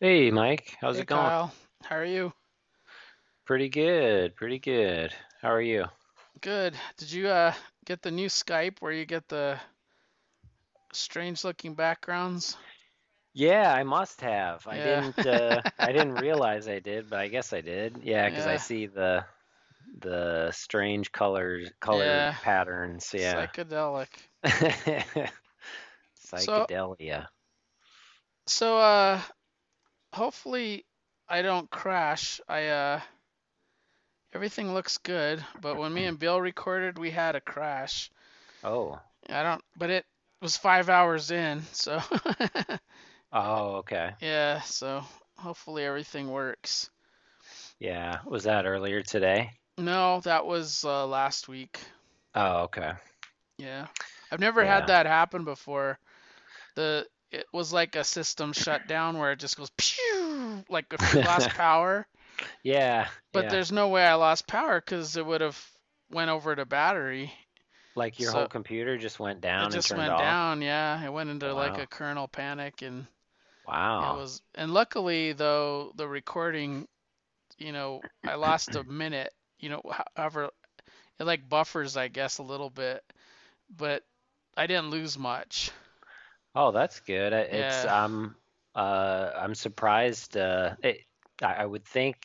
Hey Mike, how's Hey it going? Kyle, how are you? Pretty good, pretty good. How are you? Good. Did you uh get the new Skype where you get the strange looking backgrounds? Yeah, I must have. I Yeah. didn't uh I didn't realize I did, but I guess I did. Yeah, 'cause I Yeah. see the the strange colors color Yeah. patterns, yeah. Psychedelic. So Psychedelia. so uh hopefully I don't crash. I uh everything looks good, but when me and Bill recorded, we had a crash. Oh. I don't but it was 5 hours in, so Oh, okay. yeah, so hopefully everything works. Yeah. Was that earlier today? No, that was uh, last week. Oh, okay. Yeah. I've never had that happen before. The it was like a system shutdown where it just goes pew like if you lost power, Yeah, but yeah. there's no way I lost power because it would have went over to battery. Like your whole computer just went it down and just went off? down, yeah. It went into like a kernel panic and Wow. it was and luckily though the recording, you know, I lost a minute, you know, however it like buffers I guess a little bit, but I didn't lose much. Oh, that's good. It's Yeah. I'm uh I'm surprised uh it, I, I would think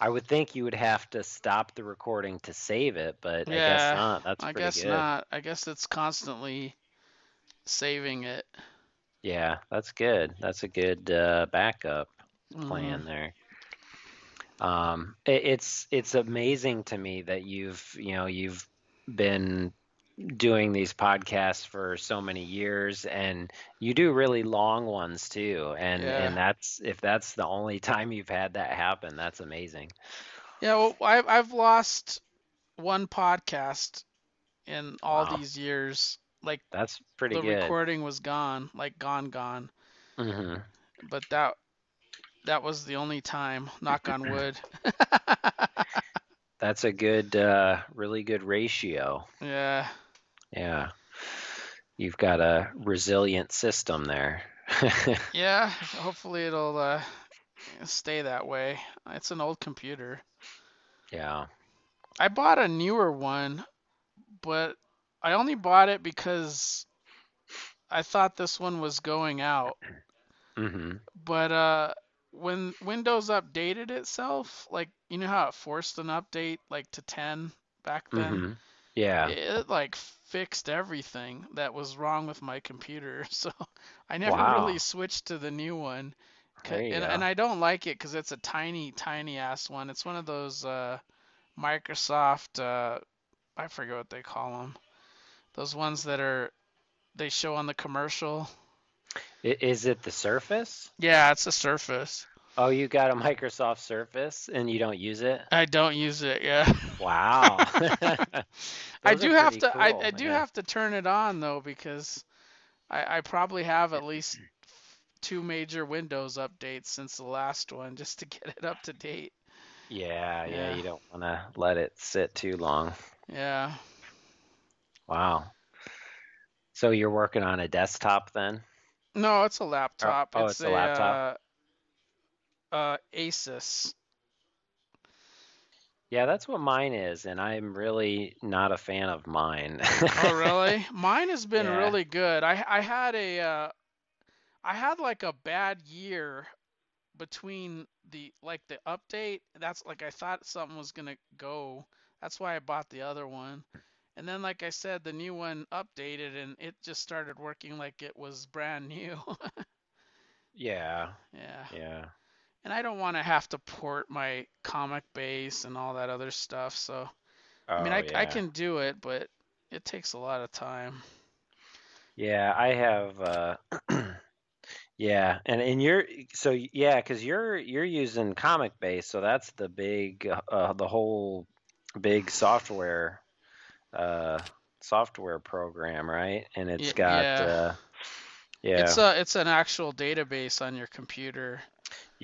I would think you would have to stop the recording to save it, but I guess Yeah, not. That's I pretty guess good. not. I guess it's constantly saving it. Yeah, that's good. That's a good uh backup plan there. Um it, it's it's amazing to me that you've, you know, you've been doing these podcasts for so many years and you do really long ones too and Yeah. and that's if that's the only time you've had that happen that's amazing Yeah, well, I've I've lost one podcast in all wow these years. Like that's pretty good the good recording was gone, like gone gone. hmm But that that was the only time, knock on wood. that's a good uh really good ratio Yeah. Yeah you've got a resilient system there Yeah, hopefully it'll uh stay that way. It's an old computer. yeah I bought a newer one, but I only bought it because I thought this one was going out. Mm-hmm. But uh when Windows updated itself, like you know how it forced an update like to 10 back then, hmm yeah it like fixed everything that was wrong with my computer. So I never really switched to the new one. And and I don't like it because it's a tiny, tiny ass one. It's one of those uh Microsoft uh I forget what they call them. Those ones that are they show on the commercial. Is it the surface Yeah, it's a Surface. Oh, you got a Microsoft Surface and you don't use it? I don't use it, yeah. Wow. I do have to I, I do have to turn it on though because I, I probably have at least two major Windows updates since the last one just to get it up to date. Yeah, yeah, Yeah. you don't want to let it sit too long. Yeah. Wow. So you're working on a desktop then? No, it's a Oh, laptop. oh, It's it's a a laptop? Uh, Asus. Yeah, that's what mine is, and I'm really not a fan of mine. Oh, really? Mine has been Yeah. really good. I I had a uh I had like a bad year between the like the update. That's like I thought something was gonna go. That's why I bought the other one. And then like I said, the new one updated and it just started working like it was brand new. Yeah. Yeah. Yeah. And I don't want to have to port my comic base and all that other stuff. So, I mean, Oh, I I can do it, but it takes a lot of time. Yeah, I have uh yeah, and and you're so yeah, 'cause you're you're using ComicBase, so that's the big uh uh, the whole big software uh software program, right? And it's got yeah. uh It's a it's an actual database on your computer.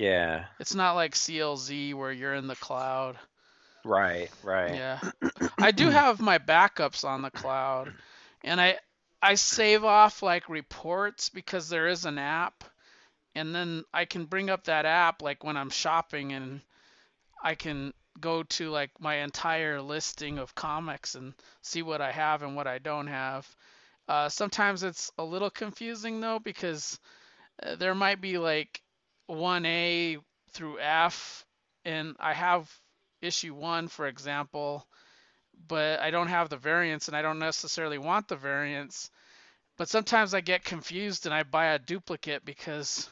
Yeah, It's not like CLZ where you're in the cloud. right, right. Yeah. I do have my backups on the cloud and I I save off like reports because there is an app and then I can bring up that app like when I'm shopping and I can go to like my entire listing of comics and see what I have and what I don't have. Uh, sometimes it's a little confusing though because uh, there might be like 1A through F, and I have issue 1, for example, but I don't have the variants and I don't necessarily want the variants. But sometimes I get confused and I buy a duplicate because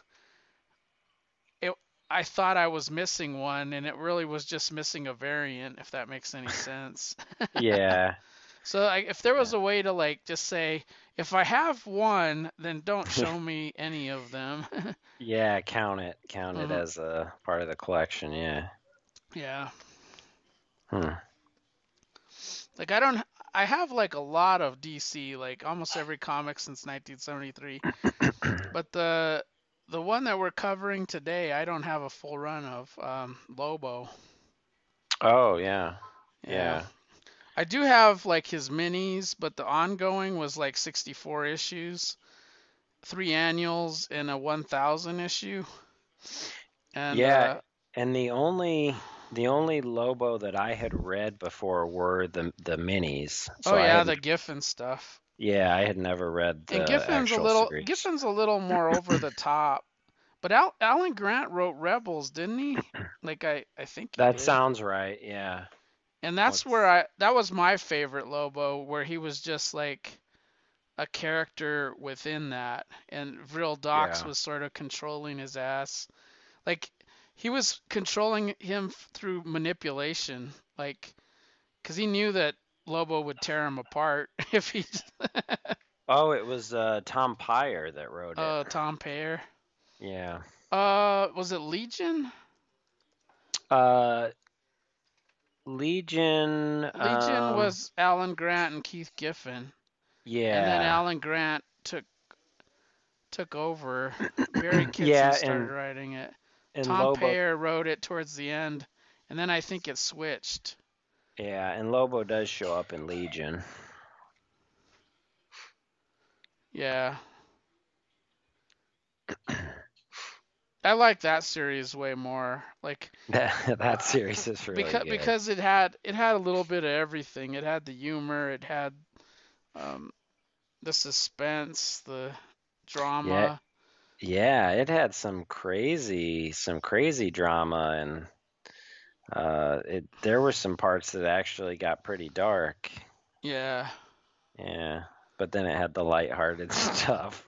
it, I thought I was missing one and it really was just missing a variant, if that makes any sense. Yeah. So I, if there was a way to like just say, if I have one, then don't show me any of them. Yeah, count it. Count it Mhm. as a part of the collection. Yeah. yeah. Hmm. Like I don't I have like a lot of DC, like almost every comic since 1973. but the the one that we're covering today, I don't have a full run of um, Lobo. Oh, yeah. Yeah. I do have like his minis, but the ongoing was like 64 issues, three annuals, and a 1000 issue. And Yeah, uh, And the only the only Lobo that I had read before were the the minis. So oh yeah, the Giffen stuff. yeah, I had never read the And Giffen's a little series. Giffen's a little more over the top. But Al, Alan Grant wrote Rebels, didn't he? Like I I think That did. sounds right. Yeah. And that's What's- where I that was my favorite Lobo, where he was just like a character within that, and Vril Dox Yeah. was sort of controlling his ass. Like he was controlling him f- through manipulation, like because he knew that Lobo would tear him apart if he. Oh, it was uh, Tom Pyre that wrote it. uh, Tom Peyer. yeah. Uh, was it Legion? Uh, Legion. Legion um, was Alan Grant and Keith Giffen. Yeah. And then Alan Grant took took over. Barry Kitson Yeah, started and- writing it. and Tom Lobo. Peyer wrote it towards the end, and then I think it switched. Yeah, and Lobo does show up in Legion. Yeah. I like that series way more. Like That series is really because good. because it had it had a little bit of everything. It had the humor, it had um the suspense, the drama. Yeah, it had some crazy, some crazy drama, and uh, it there were some parts that actually got pretty dark. Yeah. Yeah, but then it had the lighthearted stuff.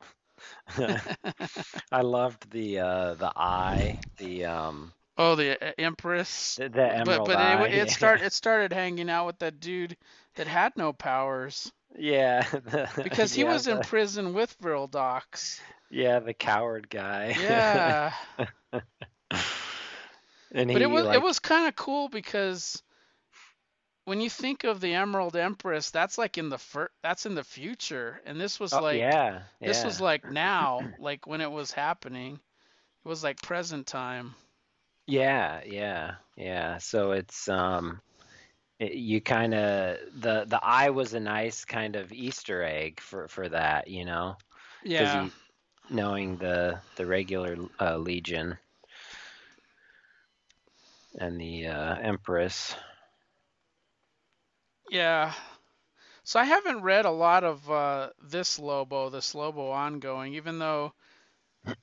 I loved the uh, the eye, the um, Oh, the uh, Empress. the, the But emerald but eye. it, it start it started hanging out with that dude that had no powers Yeah, the- because he yeah, was in prison with Vril Dox. yeah the coward guy. Yeah. and he But it was like it was kind of cool because when you think of the Emerald Empress, that's like in the fir- that's in the future, and this was oh, like yeah this yeah. was like now, like when it was happening. It was like present time. Yeah, yeah, yeah. So it's um, it, you kind of the the eye was a nice kind of Easter egg for for that, you know, Yeah. you- knowing the the regular uh, Legion and the uh, Empress. Yeah. So I haven't read a lot of uh, this Lobo, this Lobo ongoing, even though,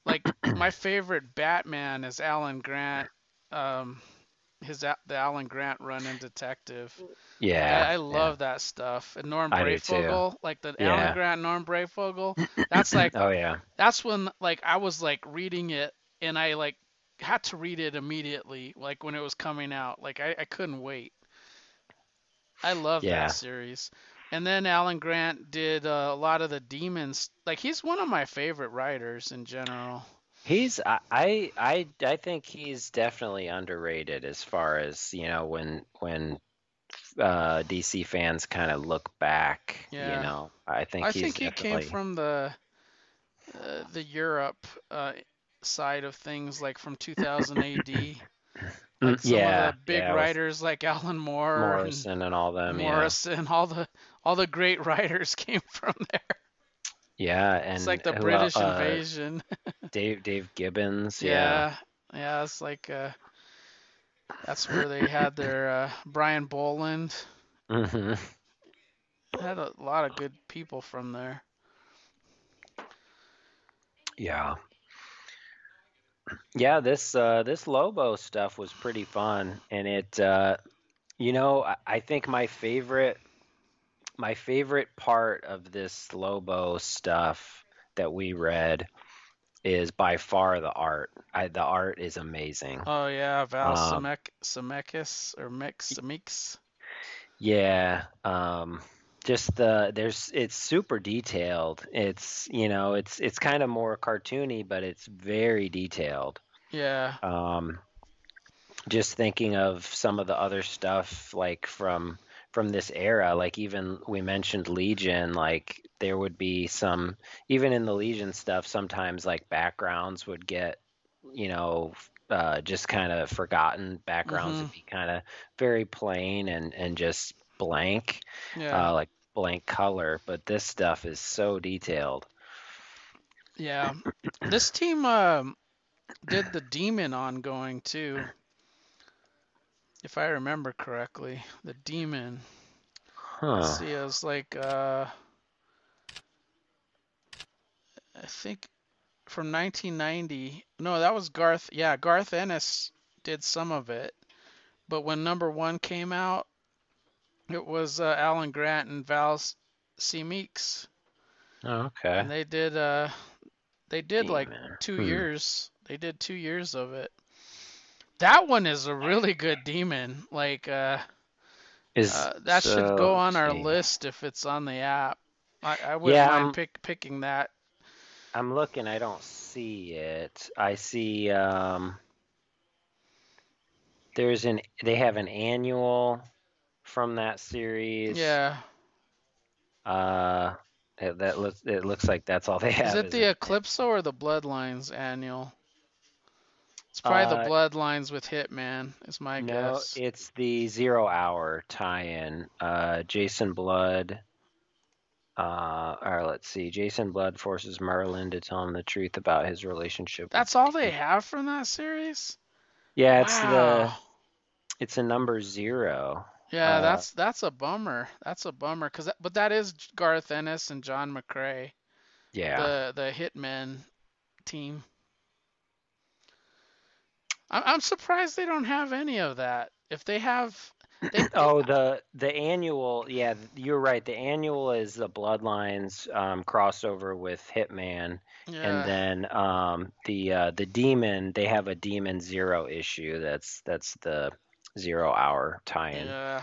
like, my favorite Batman is Alan Grant, um, his the Alan Grant run in Detective. Yeah, I, I yeah. love that stuff. And Norm. Breyfogle, like the Yeah. Alan Grant Norm Breyfogle, that's like Oh yeah, that's when like I was like reading it and I like had to read it immediately, like when it was coming out. Like I, I couldn't wait. I love Yeah. that series. And then Alan Grant did uh, a lot of the demons. Like he's one of my favorite writers in general. he's I, I I think he's definitely underrated as far as you know when when uh, DC fans kind of look back. Yeah. You know, I think I think he definitely. came from the uh, the Europe uh, side of things, like from 2000 AD. Mm, Like some yeah, big yeah, writers like Alan Moore Morrison and all them. yeah. Morrison, all the all the great writers came from there. Yeah, and It's like the British uh, invasion. Dave Dave Gibbons. Yeah. Yeah, yeah, it's like uh, that's where they had their uh, Brian Bolland. hmm Had a lot of good people from there. Yeah. Yeah, this uh this Lobo stuff was pretty fun and it uh you know, I, I think my favorite my favorite part of this Lobo stuff that we read is by far the art. I, the art is amazing. Oh yeah, Val Um, Zemeckis or Mix Zemeckis. Yeah, um, just the there's it's super detailed. It's you know it's it's kind of more cartoony, but it's very detailed. Yeah, Um, just thinking of some of the other stuff like from from this era, like even we mentioned Legion, like there would be some even in the Legion stuff, sometimes like backgrounds would get you know uh, just kind of forgotten. Backgrounds Mhm. would be kind of very plain and and just blank yeah, uh, like blank color, but this stuff is so detailed. yeah. This team um, did the Demon ongoing too, if I remember correctly. The Demon. Let's see, it was like uh, I think from 1990. No, that was Garth. Yeah, Garth Ennis did some of it, but when number one came out, it was uh, Alan Grant and Val Semeiks, Oh, okay. and they did uh, they did like two Hmm. years. They did two years of it. That one is a really good demon. Like uh, Is uh, that should go on our list if it's on the app. I, I wouldn't Yeah, mind I'm- pick, picking that. I'm looking. I don't see it. I see. Um, there's an. They have an annual from that series. Yeah. Uh, it- that looks. It looks like that's all they have. Is it the isn't Eclipso or the Bloodlines annual? It's probably the Uh, Bloodlines with Hitman, is my No, guess. it's the Zero Hour tie-in. Uh, Jason Blood. Uh, or let's see. Jason Blood forces Merlin to tell him the truth about his relationship. with That's all they have from that series? Yeah, it's the. It's a number zero. Yeah, uh, that's that's a bummer. That's a bummer, cause that, but that is Garth Ennis and John McCrae, Yeah. the the Hitmen team. I'm I'm surprised they don't have any of that. If they have, they, Oh, the the annual, yeah, you're right. The annual is the Bloodlines um, crossover with Hitman, yeah. and then um, the uh, the Demon. They have a Demon Zero issue. That's that's the Zero Hour tie-in. Yeah.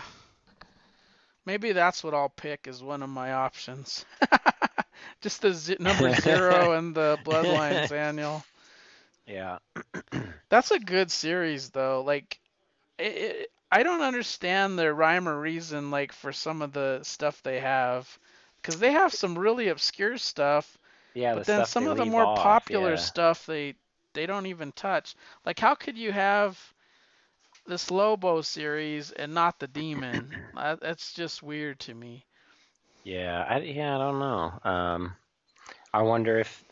Maybe that's what I'll pick as one of my options. Just the z- number zero and the Bloodlines annual. Yeah. That's a good series though. Like, it, it, I don't understand the rhyme or reason like for some of the stuff they have, because they have some really obscure stuff, Yeah. but the then some of the more off, popular yeah. stuff they they don't even touch. Like, how could you have this Lobo series and not the Demon? That- That's just weird to me. Yeah, I yeah, I don't know. Um, I wonder if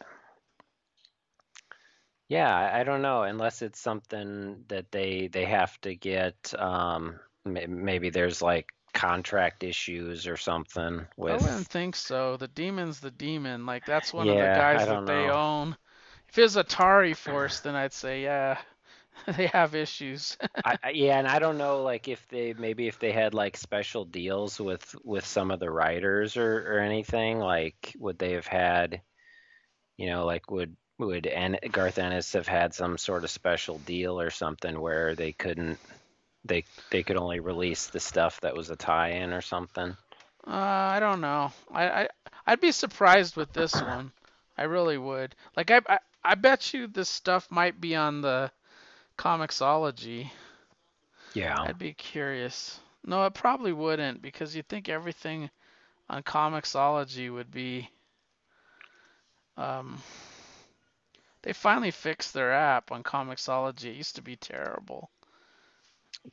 yeah, I don't know unless it's something that they they have to get um maybe there's like contract issues or something I wouldn't think so. The demon's the demon. Like that's one of the guys that don't they own. If it was Atari Force, then I'd say yeah, they have issues. I, yeah, and I don't know like if they maybe if they had like special deals with with some of the writers or or anything like would they have had you know like would would en- Garth Ennis have had some sort of special deal or something where they couldn't they they could only release the stuff that was a tie-in or something Uh, I don't know. I, I I'd be surprised with this one. I really would. Like I, I I bet you this stuff might be on the Comixology. yeah I'd be curious. No, it probably wouldn't because you'd think everything on Comixology would be. Um, they finally fixed their app on Comixology. It used to be terrible.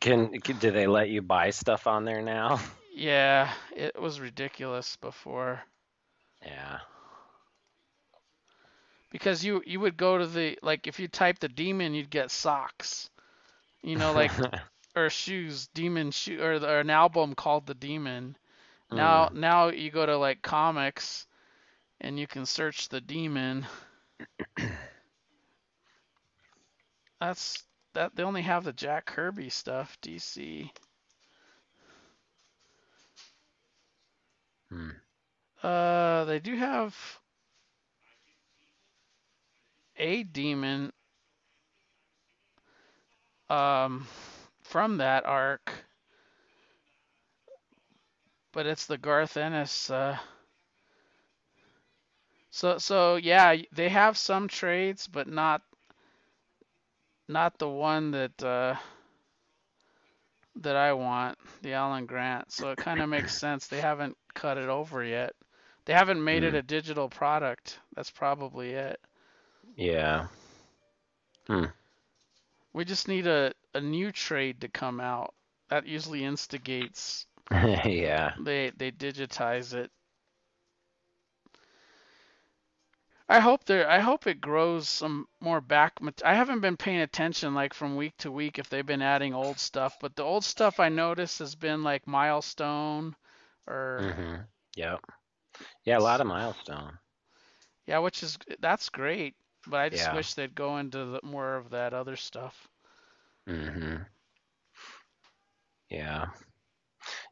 can, can do they let you buy stuff on there now Yeah, it was ridiculous before. yeah because you you would go to the like if you type the demon, you'd get socks. You know, like or shoes, demon shoe, or, or an album called the Demon. Now Mm. now you go to like comics, and you can search the Demon. That's that they only have the Jack Kirby stuff, DC. Hmm. Uh, they do have a demon um from that arc, but it's the Garth Ennis. Uh, so so yeah, they have some trades, but not not the one that uh, that I want, the Alan Grant. So it kind of makes sense. They haven't cut it over yet. They haven't made it Mm. a digital product. That's probably it. Yeah. Hmm. We just need a, a new trade to come out. That usually instigates yeah. they they digitize it. I hope there I hope it grows some more back I haven't been paying attention like from week to week if they've been adding old stuff, but the old stuff I noticed has been like Milestone or hmm Yep. Yeah, a lot of milestone. yeah, which is that's great, but I just Yeah. wish they'd go into the, more of that other stuff. Mm-hmm. Yeah.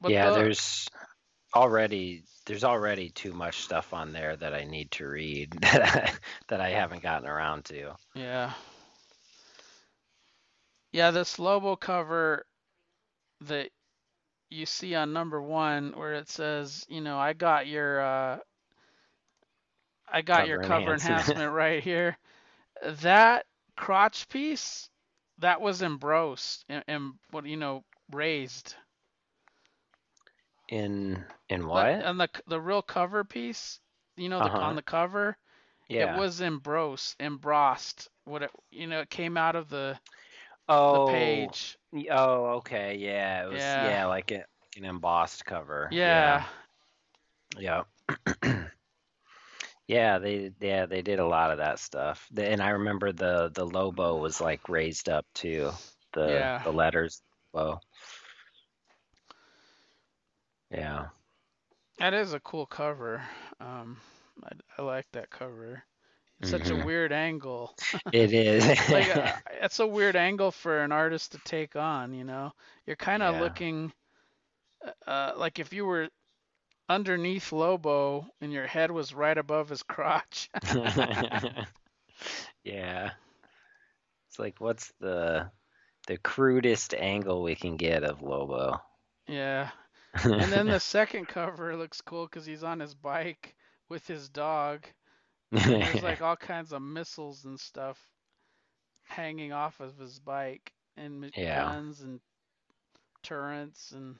But yeah, the, there's already there's already too much stuff on there that I need to read that I haven't gotten around to. Yeah. Yeah, this Lobo cover that you see on number one where it says, you know, I got your uh I got your Cover cover enhancement. enhancement right here. That crotch piece that was embossed and, and what you know, raised. In in what? on the the real cover piece, you know, the, Uh-huh. on the cover, Yeah. it was embossed, embossed. What it, you know, it came out of the oh, the page. Oh, okay. Yeah, it was Yeah. yeah, like a, an embossed cover. Yeah. Yeah. Yeah. Yeah, they yeah, they did a lot of that stuff. And I remember the the Lobo was like raised up too. The Yeah. the letters Lobo. Yeah. That is a cool cover. Um, I, I like that cover. It's such a Mhm. weird angle. It is. Like uh, it's a weird angle for an artist to take on. You know, you're kind of Yeah. looking, uh, like if you were underneath Lobo and your head was right above his crotch. Yeah. It's like what's the the crudest angle we can get of Lobo? yeah. And then the second cover looks cool because he's on his bike with his dog. There's like all kinds of missiles and stuff hanging off of his bike and Yeah. guns and turrets and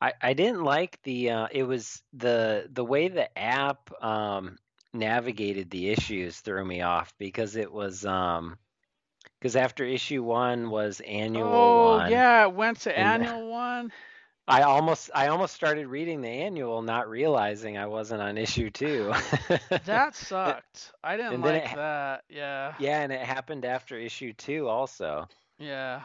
I, I didn't like the uh, it was the the way the app um, navigated the issues threw me off because it was um because after issue one was annual oh one yeah, it went to annual one. I almost I almost started reading the annual not realizing I wasn't on issue two That sucked. I didn't and like it that. Yeah. yeah and it happened after issue two also Yeah.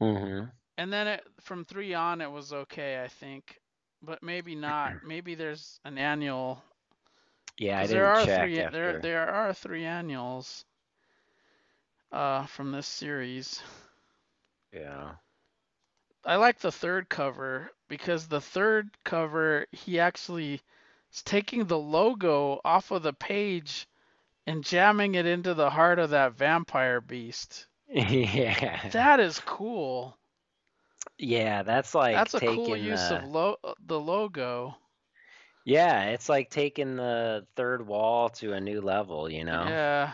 Mm hmm And then it from three on it was okay, I think. But maybe not. Maybe there's an annual. yeah I didn't there are check three after there there are three annuals uh from this series. yeah I like the third cover because the third cover he actually is taking the logo off of the page and jamming it into the heart of that vampire beast. yeah That is cool. Yeah that's like That's a cool use the, of lo- the logo. Yeah, it's like taking the third wall to a new level, you know. Yeah.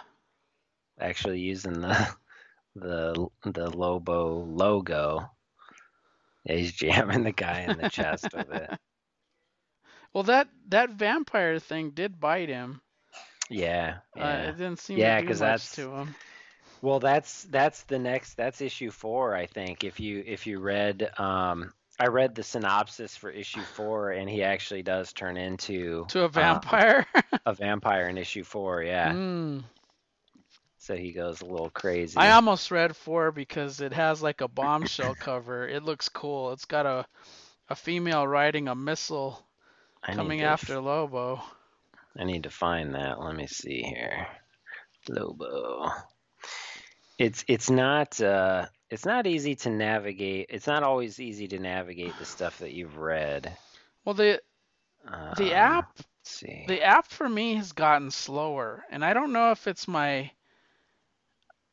Actually using the the the Lobo logo. Yeah, he's jamming the guy in the chest with it. Well, that that vampire thing did bite him. Yeah, Uh, it didn't seem Yeah, to do much that's- to him. Well, that's that's the next that's issue 4, I think. If you if you read um I read the synopsis for issue four, and he actually does turn into To a uh, vampire. a vampire in issue four. Yeah, Mm. so he goes a little crazy. I almost read four because it has like a bombshell cover. It looks cool. It's got a a female riding a missile I coming after Lobo. I need to find that. Let me see here. Lobo. It's it's not uh it's not easy to navigate. It's not always easy to navigate the stuff that you've read. Well, the Um, the app the app for me has gotten slower, and I don't know if it's my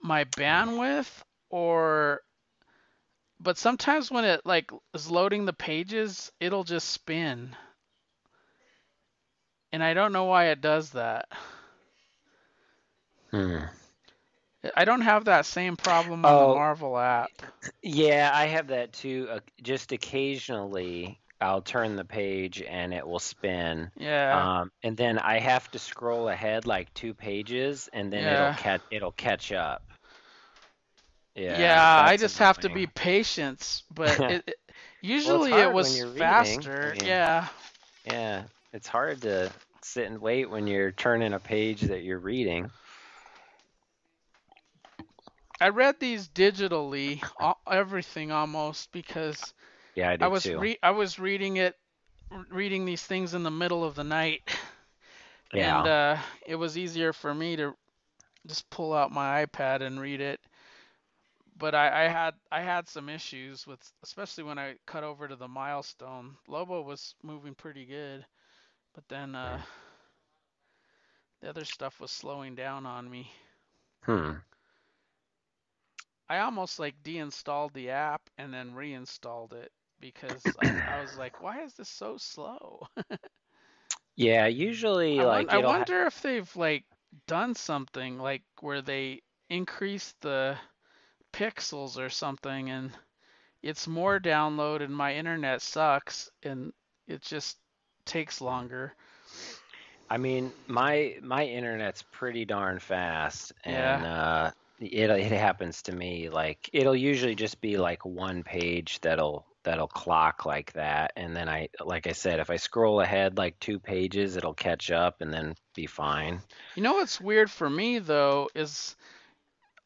my bandwidth or but sometimes when it like is loading the pages, it'll just spin. And I don't know why it does that. Hmm. I don't have that same problem on Oh. the Marvel app. Yeah, I have that too. Uh, just occasionally, I'll turn the page and it will spin. Yeah. Um, and then I have to scroll ahead like two pages, and then Yeah. it'll catch it'll catch up. Yeah, Yeah, I just have to be patient, but it, it usually hard it was you're reading. faster. Yeah. Yeah, it's hard to sit and wait when you're turning a page that you're reading. I read these digitally, al- everything almost because Yeah, I did I was too. re- I was reading it reading these things in the middle of the night yeah. and uh it was easier for me to just pull out my iPad and read it. But I, I had I had some issues with especially when I cut over to the milestone. Lobo was moving pretty good, but then uh the other stuff was slowing down on me. hmm. I almost like deinstalled the app and then reinstalled it because I, I was like, why is this so slow? Yeah, usually I, like I it'll ha- wonder if they've like done something like where they increase the pixels or something and it's more download and my internet sucks and it just takes longer. I mean, my my internet's pretty darn fast, Yeah. and uh, it it happens to me. Like it'll usually just be like one page that'll that'll clock like that, and then I, like I said, if I scroll ahead like two pages, it'll catch up and then be fine. You know what's weird for me though is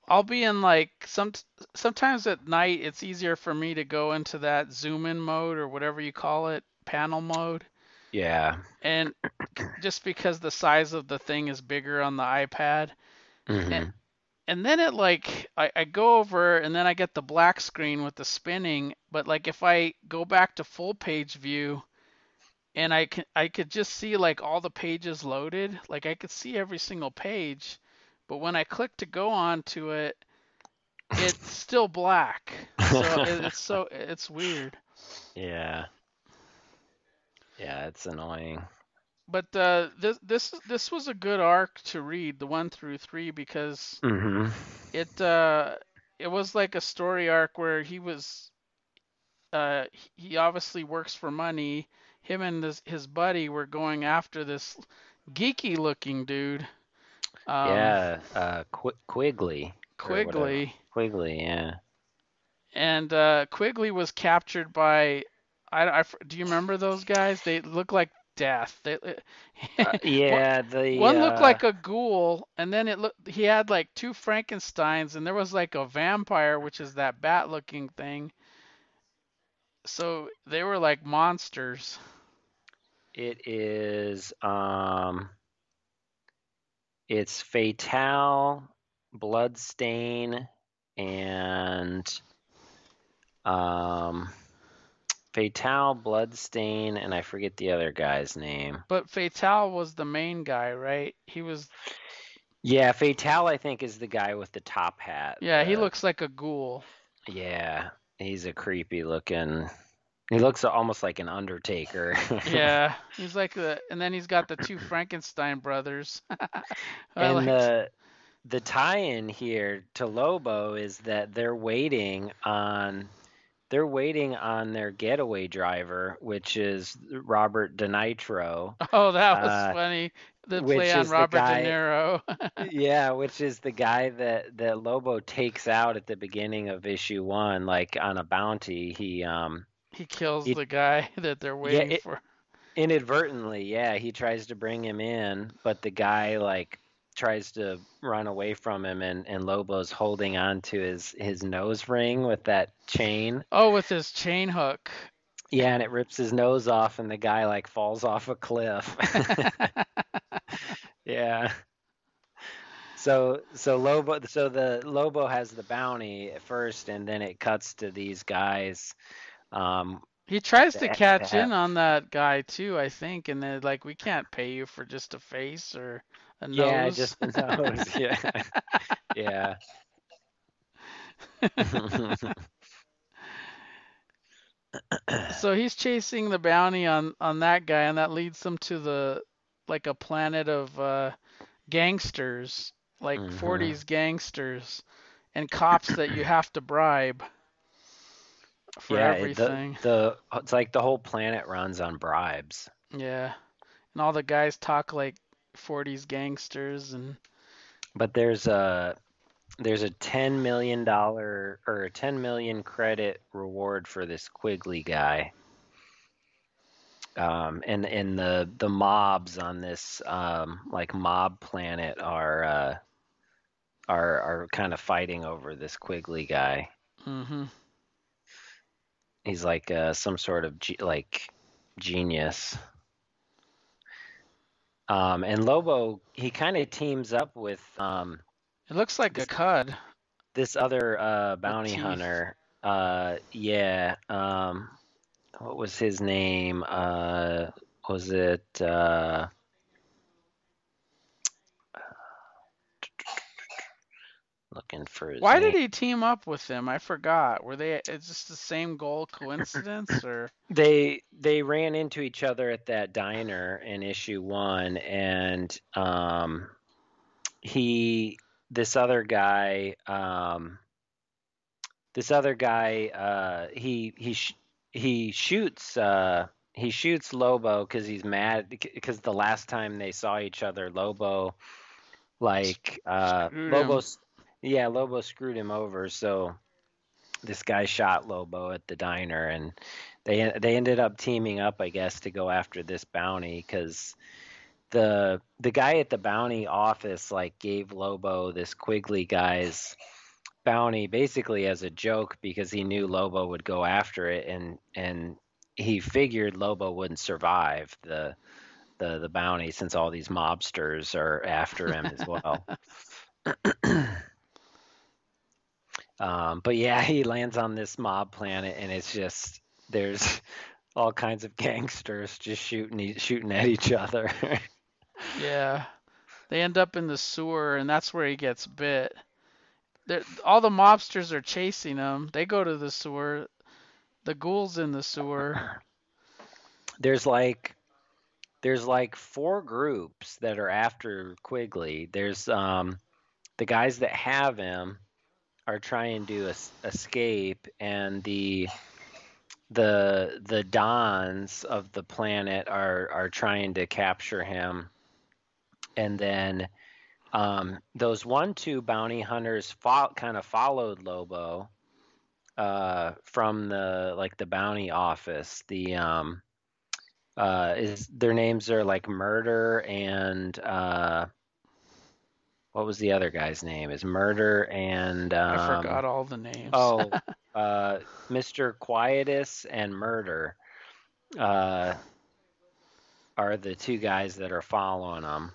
I'll be in like some sometimes at night it's easier for me to go into that zoom in mode or whatever you call it, panel mode. Yeah. And just because the size of the thing is bigger on the iPad. hmm And then it like I, I go over and then I get the black screen with the spinning, but like if I go back to full page view and I can I could just see like all the pages loaded, like I could see every single page, but when I click to go on to it, it's still black. So it, it's so it's weird. Yeah. Yeah, it's annoying. But uh, this this this was a good arc to read, the one through three, because hmm it uh it was like a story arc where he was uh he obviously works for money. Him and his his buddy were going after this geeky looking dude. Um, yeah, uh, Qu- Quigley. Quigley. Quigley, yeah. And uh, Quigley was captured by I, I do you remember those guys? They look like death. Uh, yeah, the One looked uh, like a ghoul, and then it looked he had like two Frankenstein's, and there was like a vampire, which is that bat-looking thing. So they were like monsters. It is um it's Fatale, Bloodstain, and um Fatale, Bloodstain, and I forget the other guy's name. But Fatal was the main guy, right? He was Yeah, Fatal, I think is the guy with the top hat. yeah, he looks like a ghoul. Yeah, he's a creepy looking. He looks almost like an Undertaker. Yeah, he's like the and then he's got the two Frankenstein brothers. And liked- the the tie-in here to Lobo is that they're waiting on they're waiting on their getaway driver, which is Robert De Nitro. Oh, that was uh, funny. The play on Robert guy- De Niro. yeah, which is the guy that that Lobo takes out at the beginning of issue one, like on a bounty. He um He kills He- the guy that they're waiting it- for. inadvertently, yeah, he tries to bring him in, but the guy like tries to run away from him and, and Lobo's holding on to his his nose ring with that chain. Oh, with his chain hook. Yeah, and it rips his nose off and the guy like falls off a cliff. yeah. So so Lobo so the Lobo has the bounty at first and then it cuts to these guys um He tries to catch in on that guy too, I think, and they're like, "We can't pay you for just a face or a nose." yeah, just the nose. Yeah. yeah. so he's chasing the bounty on on that guy, and that leads them to the like a planet of uh, gangsters, like Mhm. 40s gangsters, and cops that you have to bribe for yeah, everything. The, the it's like the whole planet runs on bribes. Yeah, and all the guys talk like 40s gangsters, and But there's a there's a ten million dollar or a ten million credit reward for this Quigley guy. Um, and and the the mobs on this um, like mob planet are uh, are are kind of fighting over this Quigley guy. Mm-hmm. He's like uh, some sort of ge- like genius. Um, and Lobo he kind of teams up with um, it looks like a cud. this other uh bounty hunter. Uh yeah um what was his name? Uh was it looking for his Why name. did he team up with them? I forgot. Were they? It's just the same goal coincidence, or they they ran into each other at that diner in issue one and um he this other guy um this other guy uh he he sh- he shoots uh he shoots Lobo because he's mad because the last time they saw each other Lobo like uh Lobo yeah Lobo screwed him over so this guy shot Lobo at the diner and they they ended up teaming up, I guess, to go after this bounty because the the guy at the bounty office like gave Lobo this Quigley guy's bounty basically as a joke because he knew Lobo would go after it and and he figured Lobo wouldn't survive the the the bounty since all these mobsters are after him as well. um, but yeah, he lands on this mob planet and it's just there's all kinds of gangsters just shooting shooting at each other. yeah, they end up in the sewer, and that's where he gets bit. They're, all the mobsters are chasing him. They go to the sewer. The ghoul's in the sewer. there's like there's like four groups that are after Quigley. There's um the guys that have him are trying to es- escape and the the the dons of the planet are are trying to capture him and then um, those one two bounty hunters fo- kind of followed Lobo uh, from the like the bounty office. The um, uh, is their names are like Murder and uh, what was the other guy's name? Is Murder and um, I forgot all the names. Oh, uh, Mr. Quietus and Murder uh, are the two guys that are following them,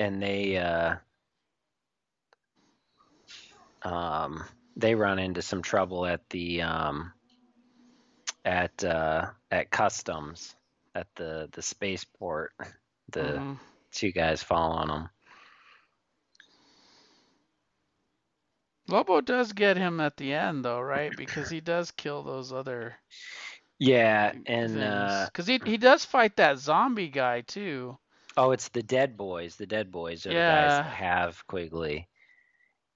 and they uh, um, they run into some trouble at the um, at uh, at customs at the the spaceport. The Mhm. two guys following them. Lobo does get him at the end, though, right? Because he does kill those other Yeah, and things. uh, Because he he does fight that zombie guy too. Oh, it's the Dead Boys. The Dead Boys are the guys that have Quigley.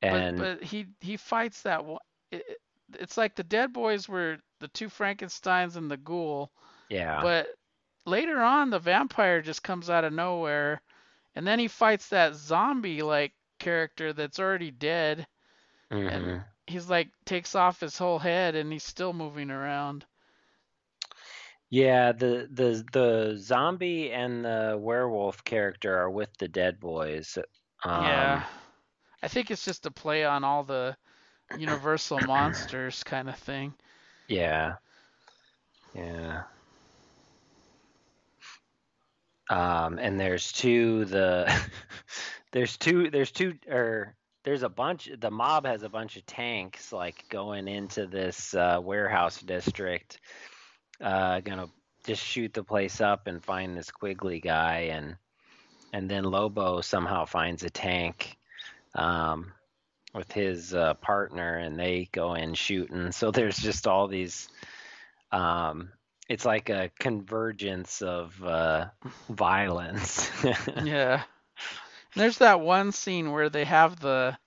And but but he he fights that one. It- it's like the Dead Boys were the two Frankenstein's and the Ghoul, yeah, but later on the vampire just comes out of nowhere, and then he fights that zombie like character that's already dead, mhm. he's like takes off his whole head and he's still moving around. Yeah, the the the zombie and the werewolf character are with the Dead Boys. Um, Yeah. I think it's just a play on all the Universal monsters kind of thing. Yeah. Yeah. Um, and there's two the there's two there's two or there's a bunch the mob has a bunch of tanks like going into this uh, warehouse district uh gonna just shoot the place up and find this Quigley guy and and then Lobo somehow finds a tank um with his uh, partner and they go in shooting so there's just all these um it's like a convergence of uh violence Yeah. And there's that one scene where they have the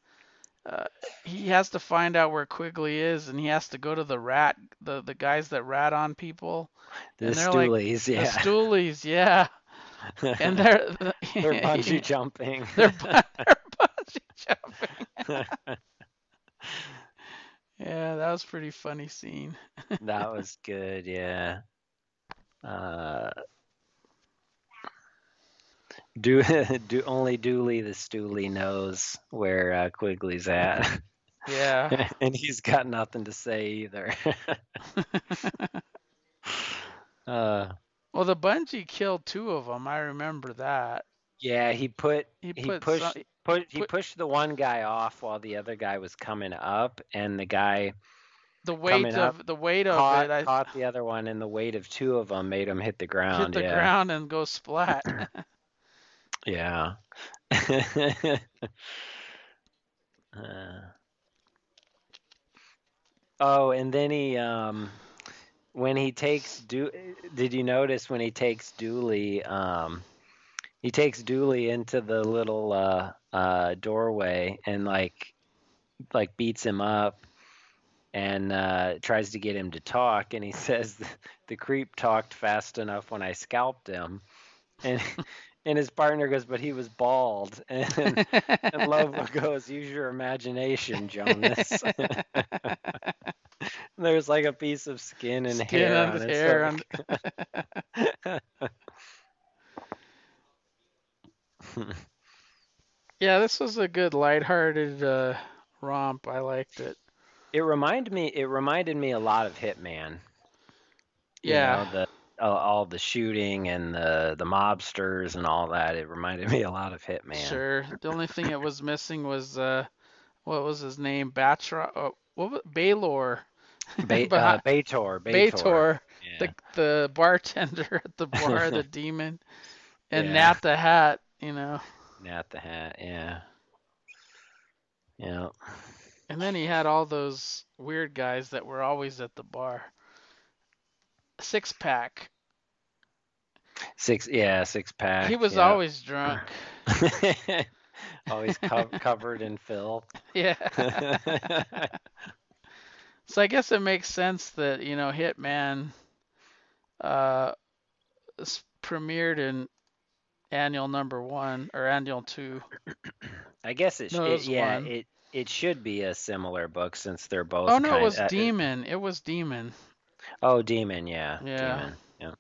uh, he has to find out where Quigley is and he has to go to the rat the the guys that rat on people. the they're like- stoolies The stoolies, yeah. And they're they're bungee jumping they're, they're bungee jumping. Yeah, that was pretty funny scene. that was good yeah uh do do only Dooley the Stoolie knows where uh, Quigley's at Yeah. and he's got nothing to say either uh Well, the bungee killed two of them. I remember that. yeah he put He he put pushed some- put he put- pushed the one guy off while the other guy was coming up and the guy the weight of the weight of caught, it. I caught the other one and the weight of two of them made him hit the ground hit the yeah ground and go splat. Yeah. Uh, oh and then he um when he takes do did you notice when he takes Dooley um he takes Dooley into the little uh uh doorway and like like beats him up and uh tries to get him to talk and he says the creep talked fast enough when I scalped him. And and his partner goes but he was bald and and Lobo goes use your imagination Jonas there's like a piece of skin and Skin hair and on hair on- Yeah, this was a good lighthearted uh, romp. I liked it. It reminded me. It reminded me a lot of Hitman. you Yeah. know, the all, all the shooting and the the mobsters and all that. It reminded me a lot of Hitman. Sure. The only thing it was missing was uh, what was his name? Batra. Oh, what was Baylor? Ba- uh, Baytor, Baytor. Baytor, Yeah. the the bartender at the bar, the demon, and Yeah. Natt the Hat. You know. Natt the Hat. Yeah. Yeah. And then he had all those weird guys that were always at the bar. Six pack. Six. Yeah. Six pack. He was yeah. always drunk. always co- covered in filth. Yeah. So I guess it makes sense that, you know, Hitman uh premiered in annual number 1 or annual 2. I guess it. No, it it yeah. one. It it should be a similar book since they're both. Oh no, it was uh, Demon. It was Demon. Oh, Demon. Yeah. Yeah. Demon. Yeah.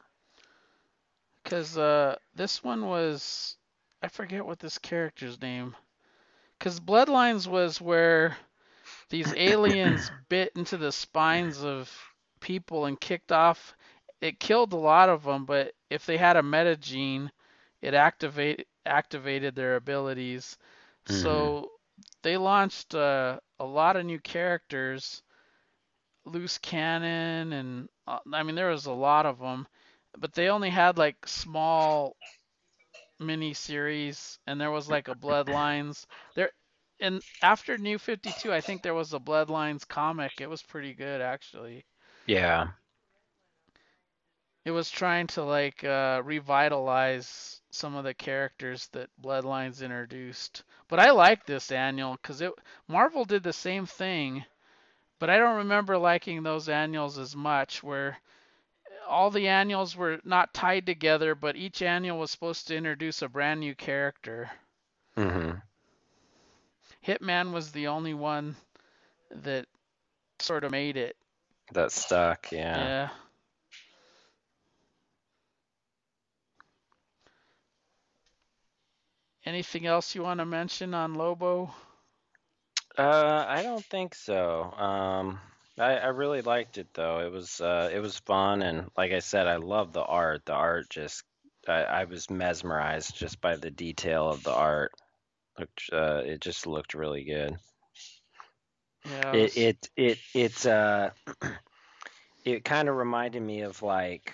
Cuz uh this one was I forget what this character's name. Cuz Bloodlines was where these aliens bit into the spines of people and kicked off it killed a lot of them, but if they had a metagene, it activate activated their abilities. So they launched uh, a lot of new characters, loose cannon, and uh, I mean there was a lot of them, but they only had like small mini series, and there was like a Bloodlines there. And after New 52, I think there was a Bloodlines comic. It was pretty good actually. Yeah. It was trying to like uh, revitalize some of the characters that Bloodlines introduced. But I like this annual because it Marvel did the same thing, but I don't remember liking those annuals as much. Where all the annuals were not tied together, but each annual was supposed to introduce a brand new character. Mm-hmm. Hitman was the only one that sort of made it. That stuck, yeah. Yeah. Anything else you want to mention on Lobo? Uh, I don't think so. Um, I, I really liked it though. It was uh, it was fun, and like I said, I love the art. The art just I, I was mesmerized just by the detail of the art. Looked, uh, it just looked really good. Yeah. It was- it it it's uh it kind of reminded me of like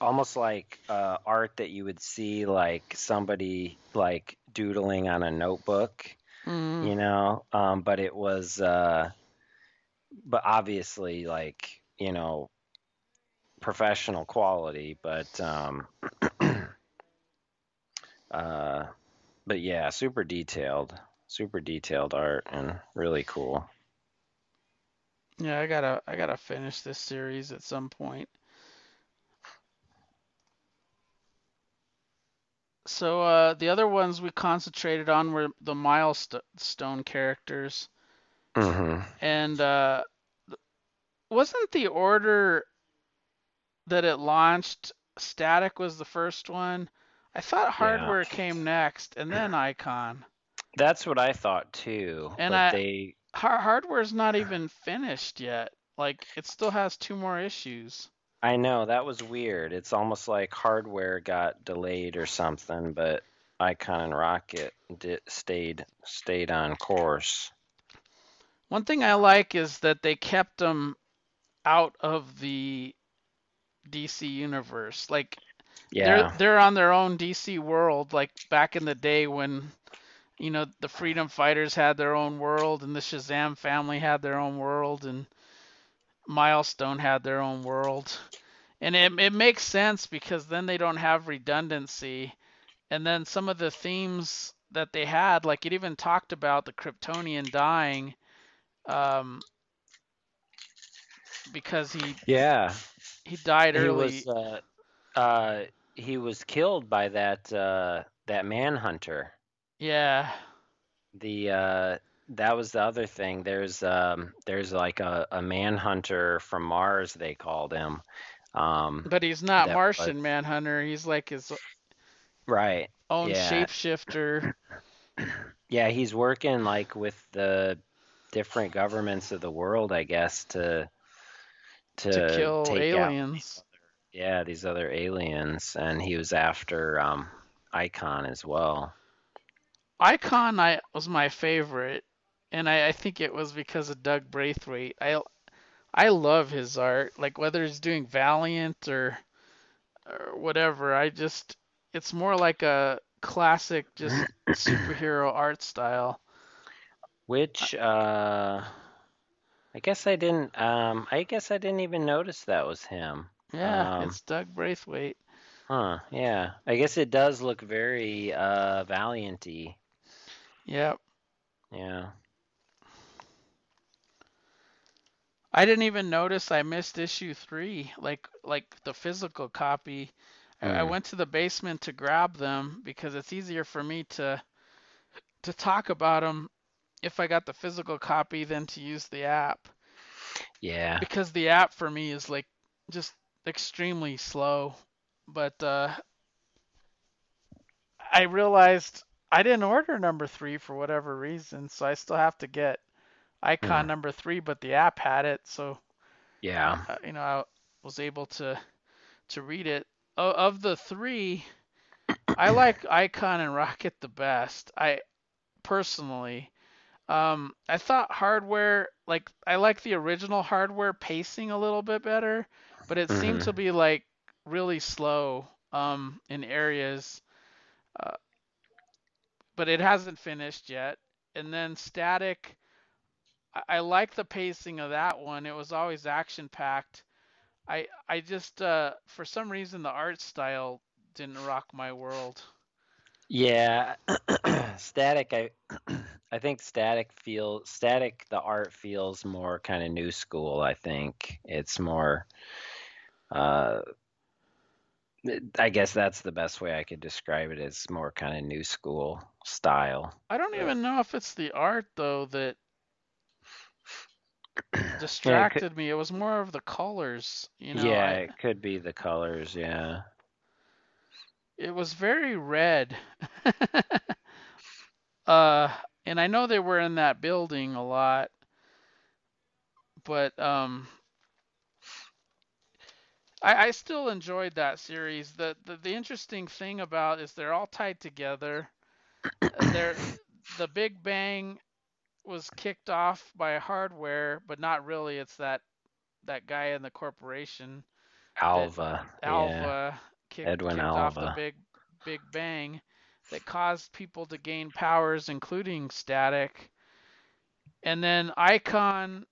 almost like uh, art that you would see like somebody like doodling on a notebook Mm, you know um but it was uh but obviously like you know professional quality but um uh but yeah super detailed super detailed art and really cool yeah, I gotta I gotta finish this series at some point. So uh, the other ones we concentrated on were the milestone characters, hmm and uh, wasn't the order that it launched Static was the first one? I thought Hardware came next, and then Icon. that's what i thought too And but I- they Hardware's not even finished yet. Like it still has two more issues. I know that was weird. It's almost like hardware got delayed or something, but Icon and Rocket did, stayed stayed on course. One thing I like is that they kept them out of the DC universe. Like Yeah, they're they're on their own DC world. Like back in the day when you know the Freedom Fighters had their own world and the Shazam family had their own world and Milestone had their own world. And it it makes sense because then they don't have redundancy. And then some of the themes that they had, like it even talked about the Kryptonian dying, um, because he yeah. he died early. He was uh, uh, he was killed by that uh, that manhunter. Yeah, The uh, that was the other thing. There's um, there's like a, a manhunter from Mars. They called him. Um, but he's not Martian was- Manhunter. He's like his right. own Yeah. shapeshifter. Yeah, he's working like with the different governments of the world, I guess, to to, to kill aliens. yeah these other aliens, and he was after um, Icon as well. Icon I was my favorite, and I, I think it was because of Doug Braithwaite. I I love his art, like whether he's doing Valiant or or whatever. I just it's more like a classic just superhero art style. Which uh, I guess I didn't. Um, I guess I didn't even notice that was him. Yeah, Um, it's Doug Braithwaite. Huh? Yeah. I guess it does look very uh, Valiant-y. Yep. Yeah. I didn't even notice I missed issue three, like like the physical copy. I, I went to the basement to grab them because it's easier for me to to talk about them if I got the physical copy than to use the app Yeah. because the app for me is like just extremely slow. But uh, I realized I didn't order number three for whatever reason, so I still have to get icon Hmm. number three, but the app had it, so Yeah. uh, you know, I was able to to read it. O- of the three, I like Icon and Rocket the best. I personally, um, I thought Hardware, like I like the original Hardware pacing a little bit better, but it seemed Mhm. to be like really slow um, in areas. Uh, but it hasn't finished yet. And then Static, I, I like the pacing of that one. It was always action packed. I I just uh, for some reason the art style didn't rock my world. Yeah, static. I I think static feel static. The art feels more kind of new school. I think it's more. Uh, I guess that's the best way I could describe it. It's more kind of new school style. I don't even know if it's the art though that distracted me. It was more of the colors, you know. yeah, I, it could be the colors. Yeah. it was very red. uh, and I know they were in that building a lot, but um, I, I still enjoyed that series. The, the the interesting thing about is they're all tied together. They're the Big Bang was kicked off by hardware, but not really. It's that that guy in the corporation, that Alva. Yeah. Alva, kicked, Edwin kicked off the Big Big Bang that caused people to gain powers, including static. And then Icon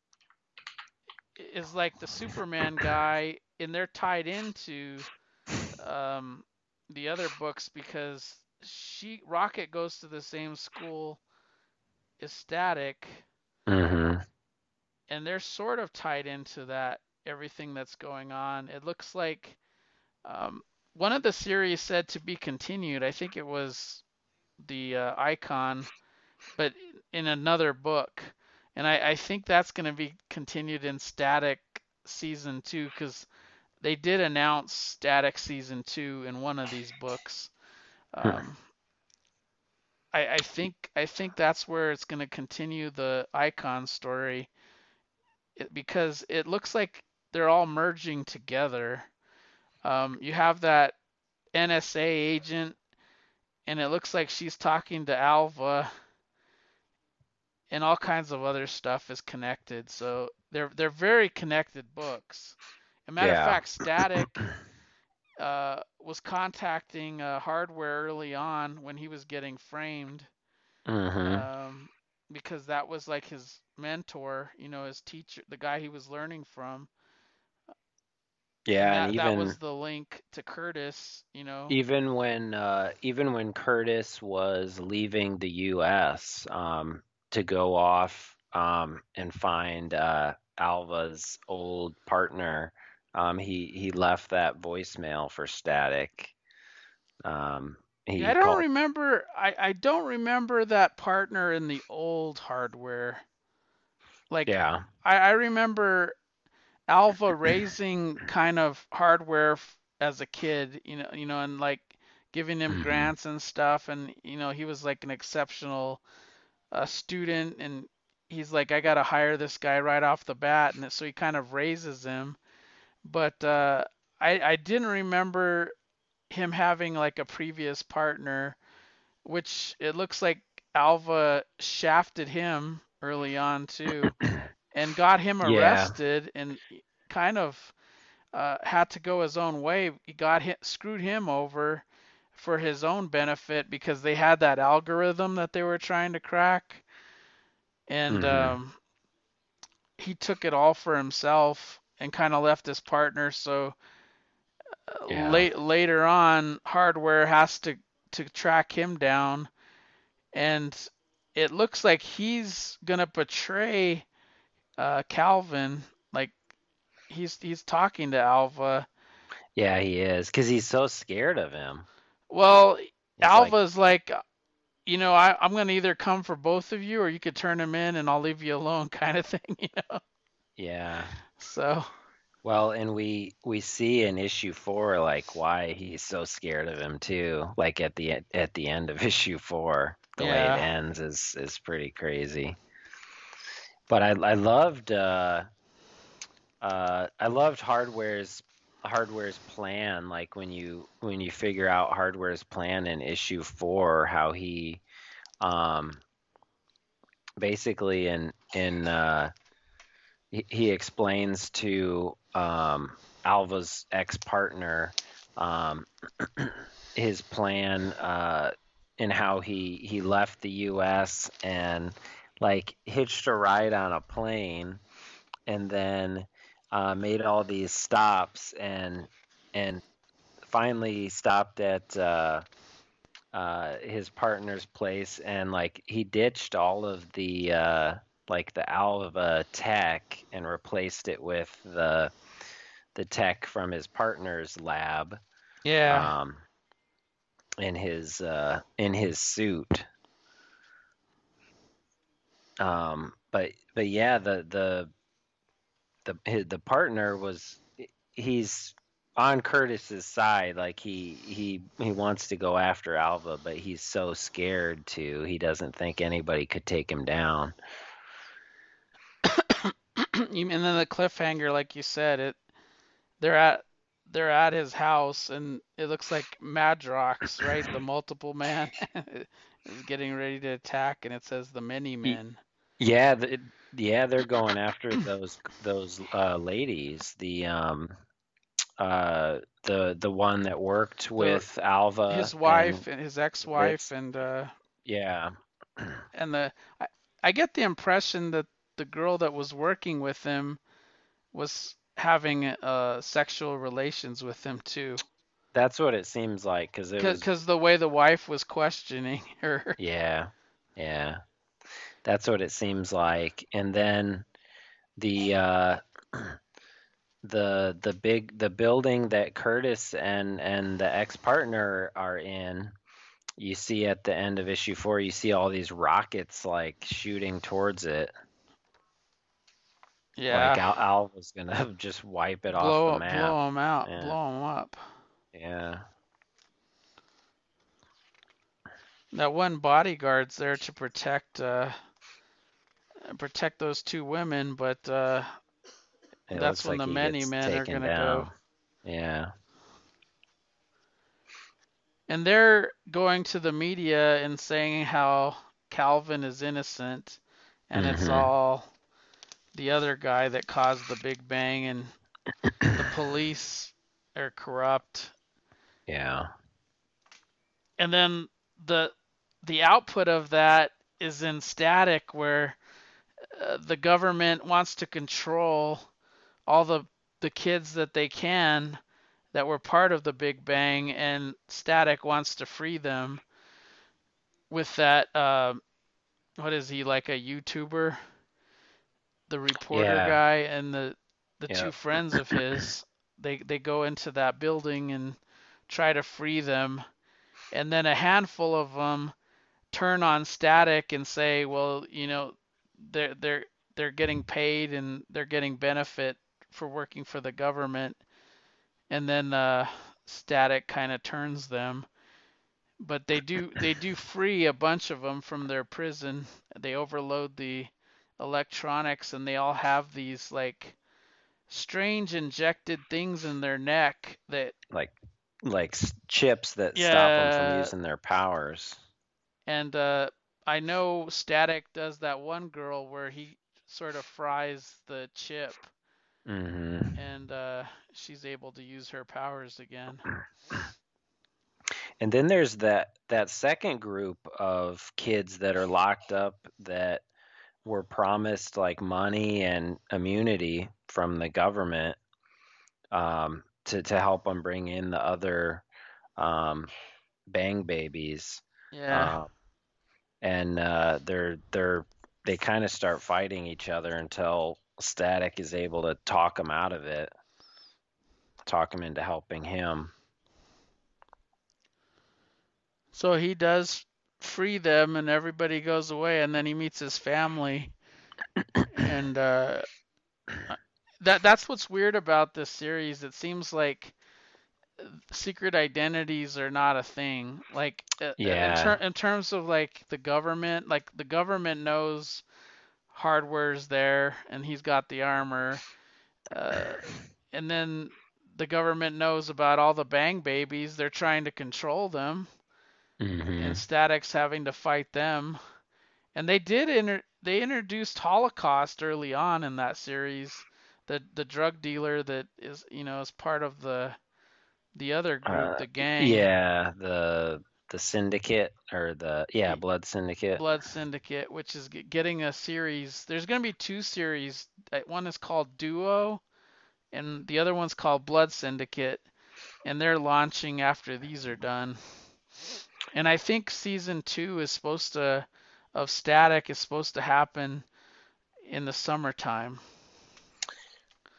is like the Superman guy, and they're tied into um, the other books because she Rocket goes to the same school as Static, hmm and they're sort of tied into that everything that's going on. It looks like um, one of the series said to be continued. I think it was the uh, Icon, but in another book, and I, I think that's going to be continued in Static season two because they did announce Static season two in one of these books. Um, I, I think I think that's where it's going to continue the Icon story it, because it looks like they're all merging together. Um, you have that NSA agent, and it looks like she's talking to Alva, and all kinds of other stuff is connected. So they're they're very connected books. As a matter of fact, Static uh, was contacting uh, Hardware early on when he was getting framed hmm um, because that was like his mentor, you know, his teacher, the guy he was learning from. yeah, and and that, that was the link to Curtis, you know. even when uh, even when Curtis was leaving the U.S. Um, to go off um, and find uh, Alva's old partner, um, he he left that voicemail for Static. Um, he I don't called. remember. I, I don't remember that partner in the old hardware. Like Yeah. I, I remember Alva raising kind of hardware f- as a kid, you know, you know, and like giving him hmm grants and stuff, and you know, he was like an exceptional uh, student, and he's like, I gotta hire this guy right off the bat, and so he kind of raises him. But uh, I I didn't remember him having like a previous partner, which it looks like Alva shafted him early on too, and got him Yeah. arrested and kind of uh, had to go his own way. He got hit, screwed him over for his own benefit because they had that algorithm that they were trying to crack, and hmm um, he took it all for himself and kind of left his partner. So uh, Yeah. late later on, hardware has to to track him down, and it looks like he's gonna betray uh, Calvin. Like he's he's talking to Alva. Yeah, he is because he's so scared of him. Well, He's like, Alva's like, you know, I, I'm gonna either come for both of you, or you could turn him in, and I'll leave you alone, kind of thing, you know. yeah. So Well, and we we see in issue four like why he's so scared of him too. Like at the at the end of issue four, the way it ends is is pretty crazy. But I I loved uh uh I loved Hardware's Hardware's plan. Like when you when you figure out Hardware's plan in issue four, how he um basically in in uh he, explains to um, Alva's ex-partner um, his plan uh, and how he he left the U.S. and like hitched a ride on a plane and then uh, made all these stops and and finally stopped at uh, uh, his partner's place and like he ditched all of the uh, like the Alva tech and replaced it with the the tech from his partner's lab yeah, um, in his uh, in his suit. Um, but but yeah, the the the his, the partner was he's on Curtis's side. Like he he he wants to go after Alva, but he's so scared to. He doesn't think anybody could take him down. and then the cliffhanger, like you said, it they're at they're at his house and it looks like Madrox, right? The multiple man is getting ready to attack, and it says the many men. Yeah, the, yeah, they're going after those those uh, ladies. The um, uh, the the one that worked with the, Alva, his wife and, and his ex-wife, and uh, yeah, and the I, I get the impression that the girl that was working with him was having uh, sexual relations with him too. That's what it seems like because because was... the way the wife was questioning her. Yeah, yeah, that's what it seems like. And then the uh, the the big the building that Curtis and and the ex partner are in. You see at the end of issue four, you see all these rockets like shooting towards it. Yeah. Like Al, Al was gonna just wipe it blow, off the map. Blow them out. Yeah. Blow them up. Yeah. That one bodyguard's there to protect uh, protect those two women, but uh, that's when like the many men are gonna down. go. Yeah. And they're going to the media and saying how Calvin is innocent, and mm-hmm. it's all the other guy that caused the Big Bang, and the police are corrupt. Yeah. And then the the output of that is in static, where uh, the government wants to control all the the kids that they can that were part of the Big Bang, and Static wants to free them. With that, uh, what is he like a YouTuber? The reporter yeah. guy and the the yep. two friends of his they they go into that building and try to free them and then a handful of them turn on static and say well you know they're they're they're getting paid and they're getting benefit for working for the government and then uh, static kind of turns them but they do they do free a bunch of them from their prison they overload the electronics and they all have these like strange injected things in their neck that like like chips that yeah, stop them from using their powers. And uh, I know Static does that one girl where he sort of fries the chip, mm-hmm. and uh, she's able to use her powers again. And then there's that that second group of kids that are locked up that were promised like money and immunity from the government um, to to help them bring in the other um, bang babies. Yeah. Uh, and uh, they're they're they kind of start fighting each other until Static is able to talk them out of it, talk them into helping him. So he does free them and everybody goes away and then he meets his family. And uh, that that's what's weird about this series. It seems like secret identities are not a thing. Like uh, yeah. in, ter- in terms of like the government like the government knows hardware's there and he's got the armor uh, and then the government knows about all the bang babies. They're trying to control them mm-hmm. and Static's having to fight them. And they did inter- they introduced Holocaust early on in that series, the the drug dealer that is you know is part of the the other group, uh, the gang. Yeah, the the syndicate or the yeah blood syndicate blood syndicate which is getting a series there's going to be two series uh, one is called duo and the other one's called blood syndicate and they're launching after these are done and I think season two is supposed to of Static is supposed to happen in the summertime.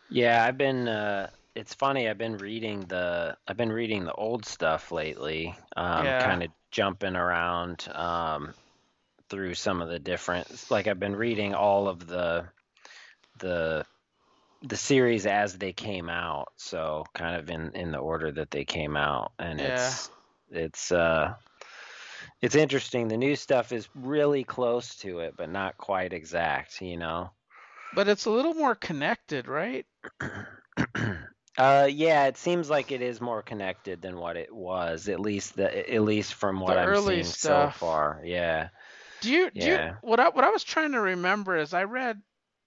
Yeah, I've been. Uh, it's funny. I've been reading the. I've been reading the old stuff lately. Um, yeah. Kind of jumping around um, through some of the different. Like I've been reading all of the the the series as they came out, so kind of in in the order that they came out, and Yeah. it's it's uh it's interesting. The new stuff is really close to it, but not quite exact, you know. But it's a little more connected, right? Uh, yeah, it seems like it is more connected than what it was, at least the at least from what The I'm early seeing stuff. so far. Yeah. Do you do you, Yeah. what I what I was trying to remember is I read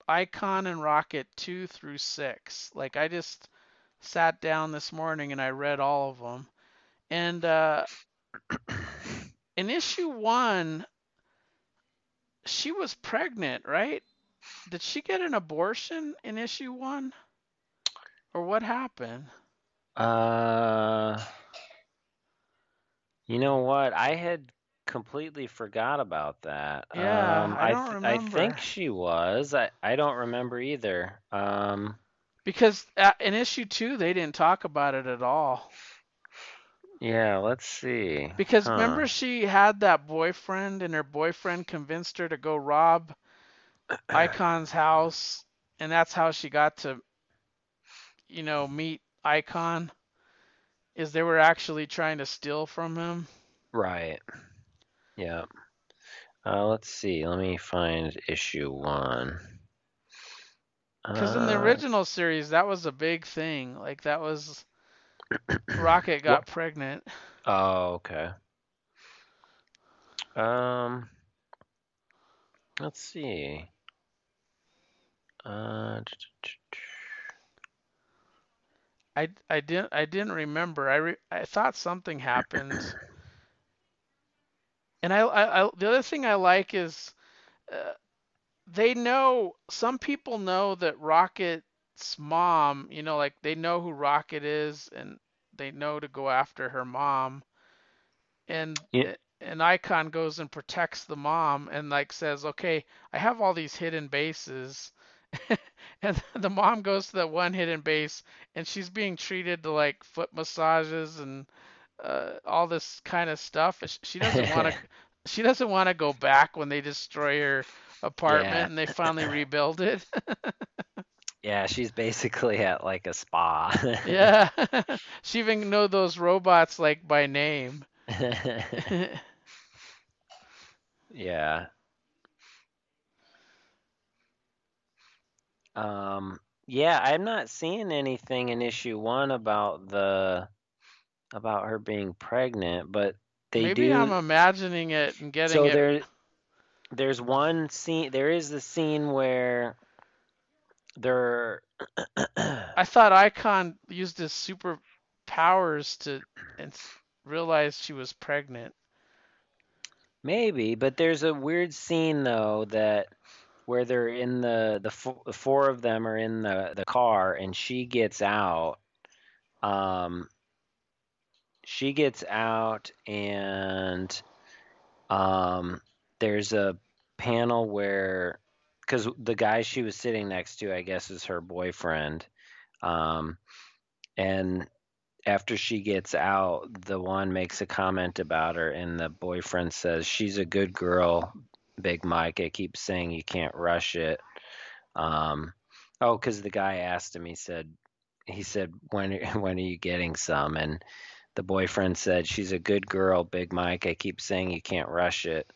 Icon and Rocket 2 through 6. Like I just sat down this morning and I read all of them. And uh in issue 1 she was pregnant, right? Did she get an abortion in issue 1? Or what happened? Uh, you know what? I had completely forgot about that. Yeah, Um, I I don't th- I think she was. I I don't remember either. Um, Because in issue 2 they didn't talk about it at all. Yeah, let's see. Because Huh. remember she had that boyfriend and her boyfriend convinced her to go rob Icon's house and that's how she got to you know meet Icon is they were actually trying to steal from him. Right. Yeah. Uh, let's see. Let me find issue one. Cuz in the Uh, original series that was a big thing. Like that was Rocket got pregnant. Oh, okay. Um, let's see. Uh, I I didn't I didn't remember. I re, I thought something happened. And I, I, I the other thing I like is uh, they know some people know that Rocket's mom, you know, like they know who Rocket is and they know to go after her mom. And Yeah. and Icon goes and protects the mom and like says, "Okay, I have all these hidden bases." and the mom goes to that one hidden base and she's being treated to like foot massages and uh, all this kind of stuff. She doesn't want to. She doesn't want to go back when they destroy her apartment Yeah. and they finally rebuild it. Yeah, she's basically at like a spa. yeah. she even know those robots like by name. Yeah. Um, yeah, I'm not seeing anything in issue one about the about her being pregnant, but they Maybe do. I'm imagining it and getting so it. there, there's one scene. There is the scene where they're. I thought Icon used his super powers to and realized she was pregnant. Maybe, but there's a weird scene though that where they're in the the, fo- the four of them are in the the car and she gets out. Um, she gets out and um, there's a panel where because the guy she was sitting next to, I guess, is her boyfriend. Um, and after she gets out, the one makes a comment about her, and the boyfriend says, She's a good girl, Big Mike. I keep saying you can't rush it. Um, oh, because the guy asked him, he said, he said, when when are you getting some? And the boyfriend said, She's a good girl, Big Mike. I keep saying you can't rush it.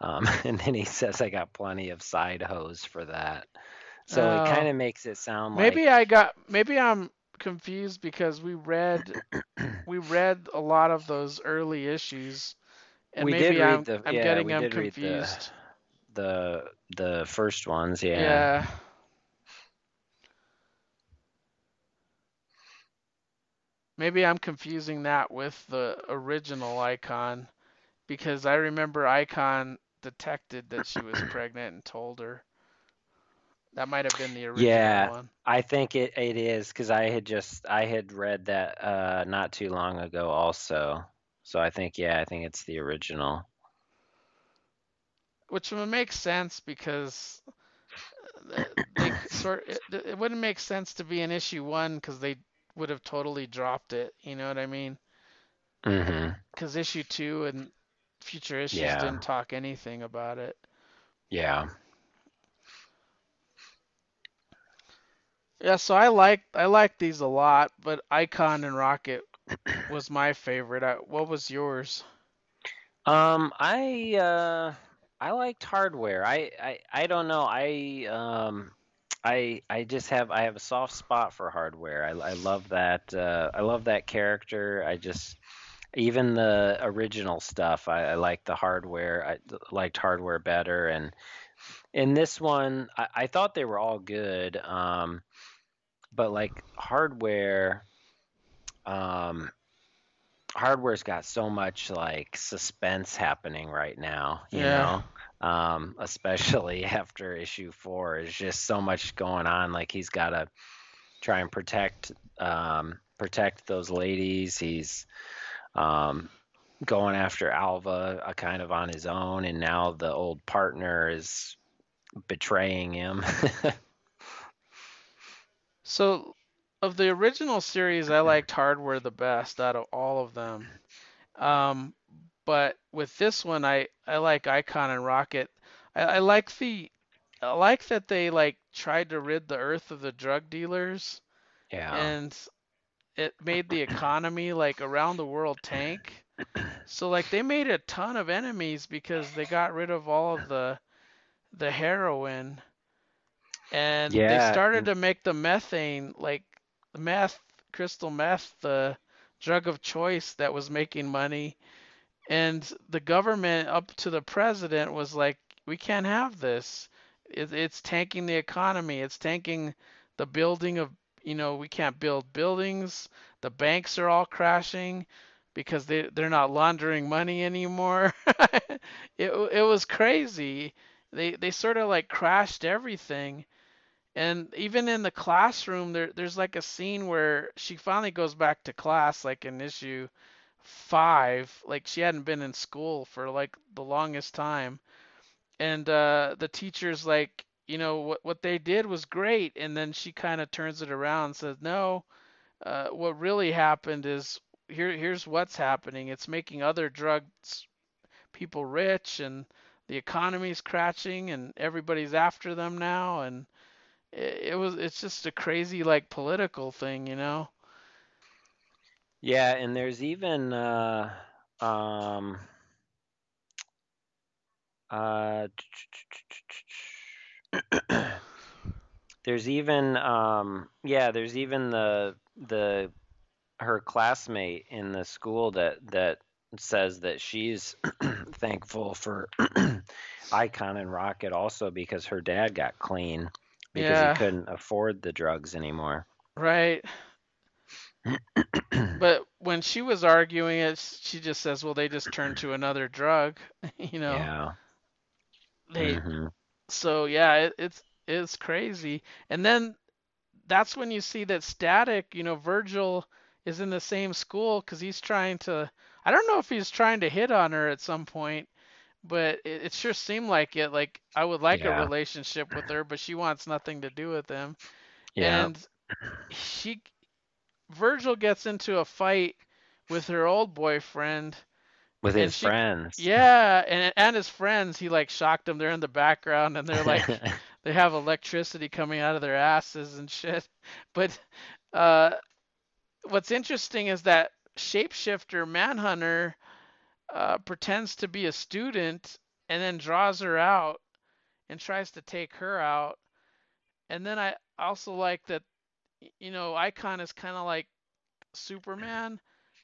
Um, and then he says, I got plenty of side hose for that. So Oh. it kind of makes it sound Maybe like Maybe I got maybe I'm confused because we read we read a lot of those early issues and We maybe did read I'm the- I'm yeah, getting them read the- confused. the the first ones. Yeah. yeah. Maybe I'm confusing that with the original Icon because I remember Icon detected that she was pregnant and told her. That might have been the original Yeah. one. I think it, it is because I had just I had read that uh, not too long ago also. So I think yeah, I think it's the original. Which would make sense because uh, they sort it, it wouldn't make sense to be in issue one because they would have totally dropped it. You know what I mean? Mm-hmm. Because issue two and future issues Yeah. didn't talk anything about it. Yeah. Yeah, so I like I like these a lot, but Icon and Rocket was my favorite. I, what was yours? Um, I uh, I liked hardware. I, I I don't know. I um, I I just have I have a soft spot for hardware. I I love that. Uh, I love that character. I just even the original stuff. I, I like the hardware. I liked hardware better, and in this one, I, I thought they were all good. Um, but like hardware, um, hardware's got so much like suspense happening right now, you Yeah. know. Um, especially after issue four, is just so much going on. Like he's got to try and protect um, protect those ladies. He's um, going after Alva uh, kind of on his own, and now the old partner is betraying him. So, of the original series, I liked Hardware the best out of all of them. Um, but with this one, I I like Icon and Rocket. I, I like the I like that they like tried to rid the Earth of the drug dealers, yeah, and it made the economy like around the world tank. So like they made a ton of enemies because they got rid of all of the the heroin. And they started to make the methane like the meth crystal meth the drug of choice that was making money. And the government up to the president was like we can't have this. It, it's tanking the economy. It's tanking the building of you know we can't build buildings the banks are all crashing because they they're not laundering money anymore it it was crazy they they sort of like crashed everything and even in the classroom, there there's like a scene where she finally goes back to class, like in issue five. Like she hadn't been in school for like the longest time. And uh, the teacher's like, you know, what what they did was great. And then she kind of turns it around and says, no, uh, what really happened is here here's what's happening. It's making other drugs people rich, and the economy's crashing, and everybody's after them now, and it, it was it's just a crazy like political thing, you know? yeah, and there's even uh, um, uh, there's even um, yeah, there's even the the her classmate in the school that that says that she's thankful for Icon and Rocket also because her dad got clean because he couldn't afford the drugs anymore. right. But when she was arguing it, she just says, "Well, they just turned to another drug," you know. Yeah. They hmm so yeah, it, it's it's crazy. And then that's when you see that Static, you know, Virgil is in the same school because he's trying to. I don't know if he's trying to hit on her at some point, but it, it sure seemed like it. Like I would like a relationship with her, but she wants nothing to do with him. Yeah. And she, Virgil gets into a fight with her old boyfriend. With his she- friends. Yeah, and and his friends, he like shocked them. They're in the background and they're like they have electricity coming out of their asses and shit. But uh, what's interesting is that shapeshifter Manhunter uh, pretends to be a student and then draws her out and tries to take her out. And then I also like that, you know, Icon is kind of like Superman.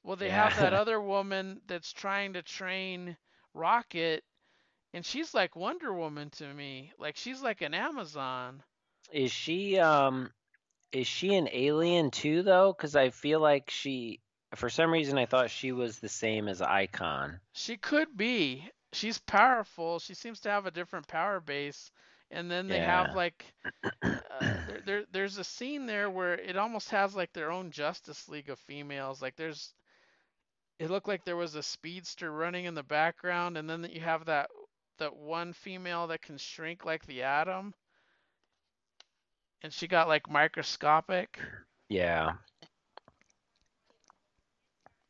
Well, they have that other woman that's trying to train Rocket, and she's like Wonder Woman to me. Like she's like an Amazon. Is she um is she an alien too though? Because I feel like she for some reason I thought she was the same as Icon. She could be. She's powerful. She seems to have a different power base. And then they Yeah. have like uh, there, there there's a scene there where it almost has like their own Justice League of females. Like there's it looked like there was a speedster running in the background and then you have that that one female that can shrink like the atom and she got like microscopic. Yeah.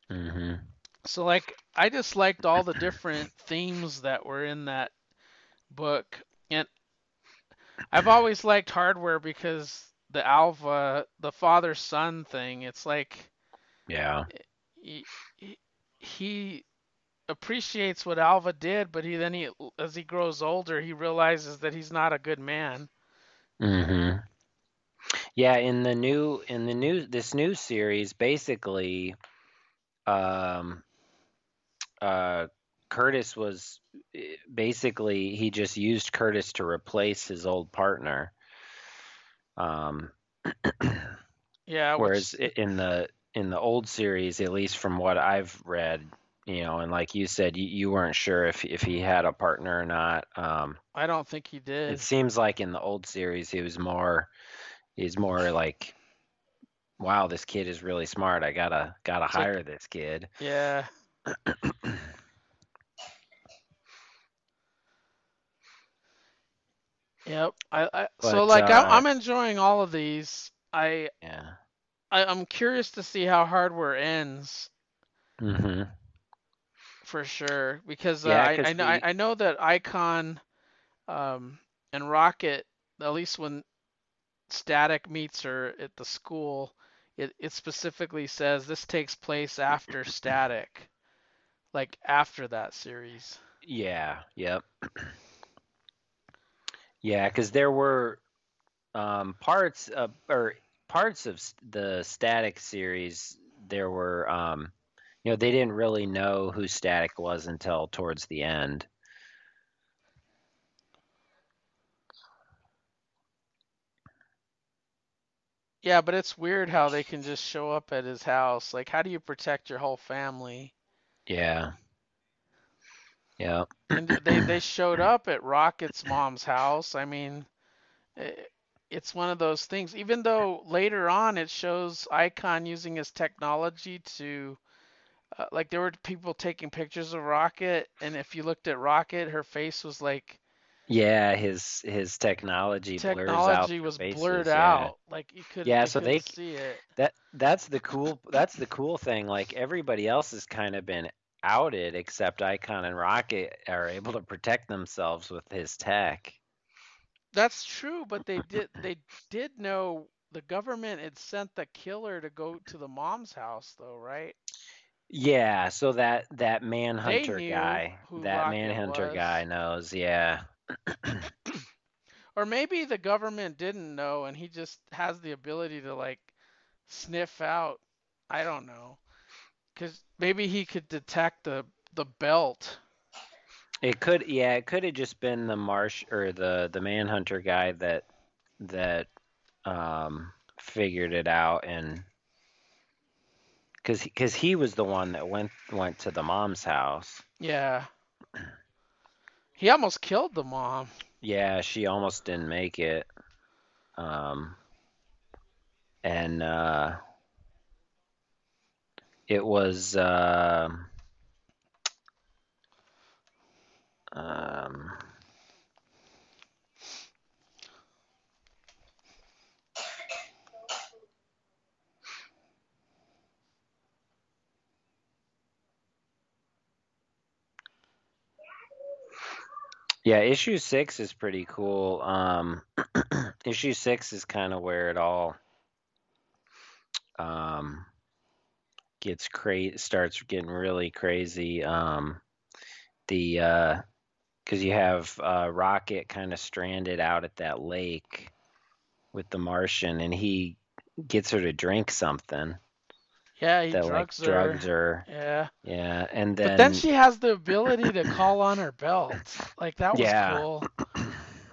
hmm So like I just liked all the different themes that were in that book. And I've always liked hardware because the Alva, the father son thing. It's like Yeah. He, he appreciates what Alva did, but he then he as he grows older, he realizes that he's not a good man. Mm-hmm. Yeah, in the new in the new this new series, basically, um, uh, Curtis was eh, basically he just used Curtis to replace his old partner. Um, Yeah, whereas which in the in the old series, at least from what I've read, you know, and like you said, you, you weren't sure if if he had a partner or not. Um, I don't think he did. it seems like in the old series, he was more he's more like, wow, this kid is really smart. I gotta gotta It's like hire this kid. yeah. Yep. I, I so But like I, uh, I'm enjoying all of these. I, yeah. I I'm curious to see how Hardware ends hmm for sure because uh, I I because know I, I know that Icon um and Rocket at least when Static meets her at the school it it specifically says this takes place after Static like after that series. yeah, yep. Yeah, because there were um, parts of or parts of the Static series. There were, um, you know, they didn't really know who Static was until towards the end. Yeah, but it's weird how they can just show up at his house. Like how do you protect your whole family? Yeah, yeah, And they they showed up at Rocket's mom's house. I mean, eh, it's one of those things. Even though later on it shows Icon using his technology to, uh, like there were people taking pictures of Rocket, and if you looked at Rocket, her face was like yeah. His his technology blurs out technology was faces. blurred Yeah, out. Like you could yeah. they So couldn't they see it. that that's the cool that's the cool thing. Like everybody else has kind of been outed, except Icon and Rocket are able to protect themselves with his tech. That's true, but they did they did know the government had sent the killer to go to the mom's house though, right? Yeah, so that that manhunter guy, that Rocket manhunter guy knows. Yeah. Or maybe the government didn't know and he just has the ability to like sniff out, I don't know. Cuz maybe he could detect the the belt. It could yeah, it could have just been the marsh or the the manhunter guy that that um figured it out and cuz cuz he was the one that went went to the mom's house. Yeah. He almost killed the mom. Yeah, she almost didn't make it. Um and uh it was um um Yeah, issue six is pretty cool. Um, issue six is kind of where it all um, gets crazy, starts getting really crazy. Um, the uh 'cause you have uh, Rocket kind of stranded out at that lake with the Martian, and he gets her to drink something Yeah, he that like drugs her. drugs her. Yeah. Yeah, and then. But then then she has the ability to call on her belt. Like that was yeah, cool.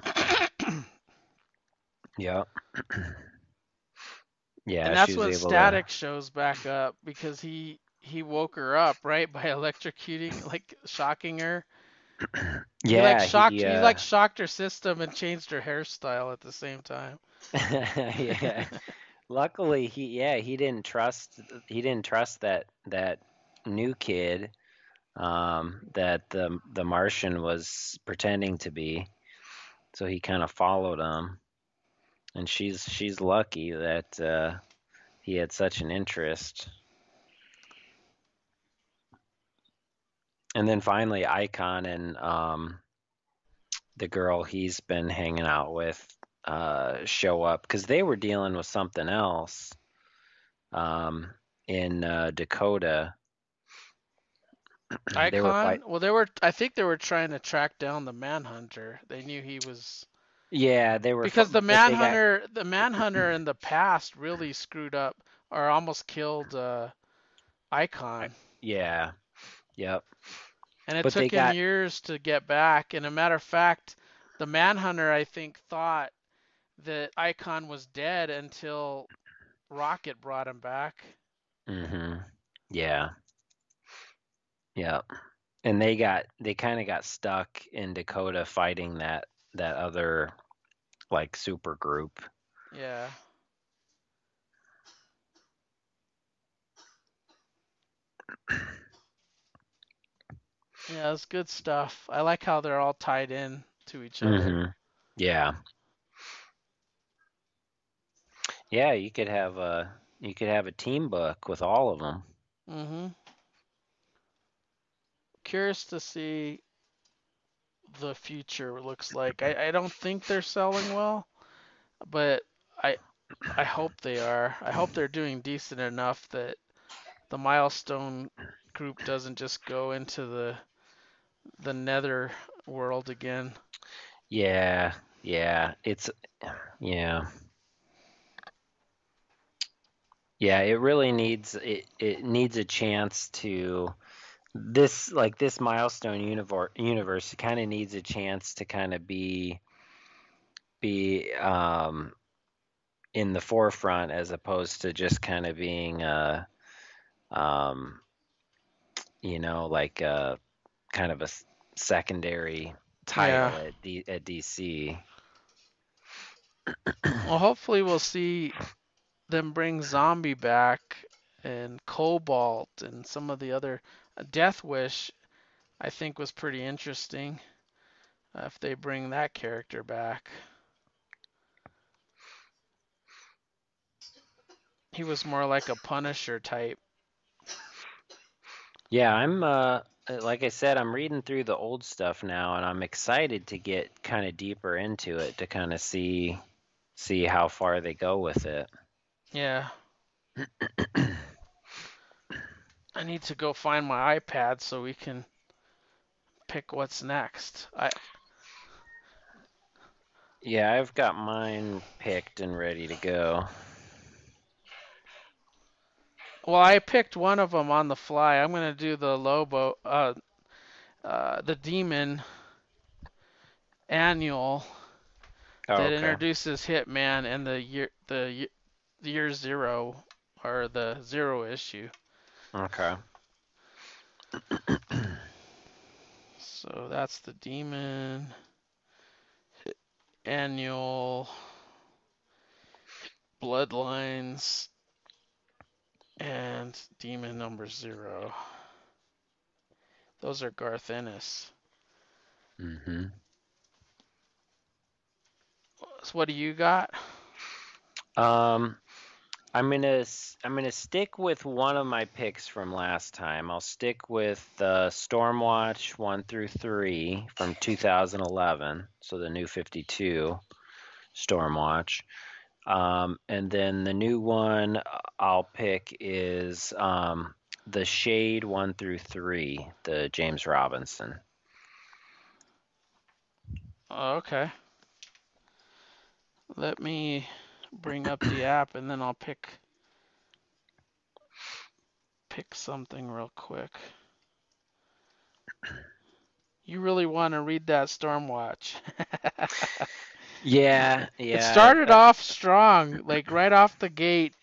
yeah, Yeah, And that's when able to. Static shows back up because he he woke her up, right? By electrocuting, like shocking her. He like shocked he he uh like shocked her system and changed her hairstyle at the same time. yeah. Luckily, he yeah he didn't trust he didn't trust that that new kid um, that the the Martian was pretending to be, so he kind of followed him. And she's she's lucky that uh, he had such an interest. And then finally, Icon and um, the girl he's been hanging out with uh, show up because they were dealing with something else um, in uh, Dakota. Icon. they fight- well, they were. I think they were trying to track down the Manhunter. They knew he was yeah, they were because the they got- Manhunter, the Manhunter in the past really screwed up or almost killed uh, Icon, yeah, yep. And it but took him got- years to get back. And a matter of fact, the Manhunter, I think, thought that Icon was dead until Rocket brought him back. Mm-hmm. Yeah. Yep. And they got they kind of got stuck in Dakota fighting that that other like super group. Yeah. Yeah, it's good stuff. I like how they're all tied in to each other. hmm Yeah. Yeah, you could have a you could have a team book with all of them. Mm-hmm. Curious to see the future looks like. I, I don't think they're selling well, but I I hope they are. I hope they're doing decent enough that the milestone group doesn't just go into the the nether world again. Yeah, yeah, it's yeah. Yeah, it really needs it it needs a chance to this like this milestone universe universe kind of needs a chance to kind of be be um in the forefront as opposed to just kind of being uh um you know like a kind of a secondary title Yeah. at D, at DC. Well, hopefully we'll see them bring Xombi back and Kobalt and some of the other Death Wish. I think was pretty interesting. Uh, if they bring that character back, he was more like a Punisher type. Yeah, I'm uh uh, Uh, like I said, I'm reading through the old stuff now and I'm excited to get kind of deeper into it to kind of see see how far they go with it. Yeah. I need to go find my iPad so we can pick what's next. I Yeah, I've got mine picked and ready to go. Well, I picked one of them on the fly. I'm gonna do the Lobo, uh, uh, the Demon annual Oh, that okay. introduces Hitman and the year, the the year zero or the zero issue. Okay. So that's the Demon annual Bloodlines and Demon number zero. Those are Garth Ennis. Mhm. So what do you got? Um I'm to I'm to stick with one of my picks from last time. I'll stick with uh, Stormwatch 1 through 3 from 2011, so the new 52 Stormwatch. Um, and then the new one I'll pick is um, the Shade 1 through 3, the James Robinson. Oh, okay. Let me bring up the app and then I'll pick pick something real quick. You really want to read that Stormwatch. Yeah, yeah. It started off strong, like right off the gate.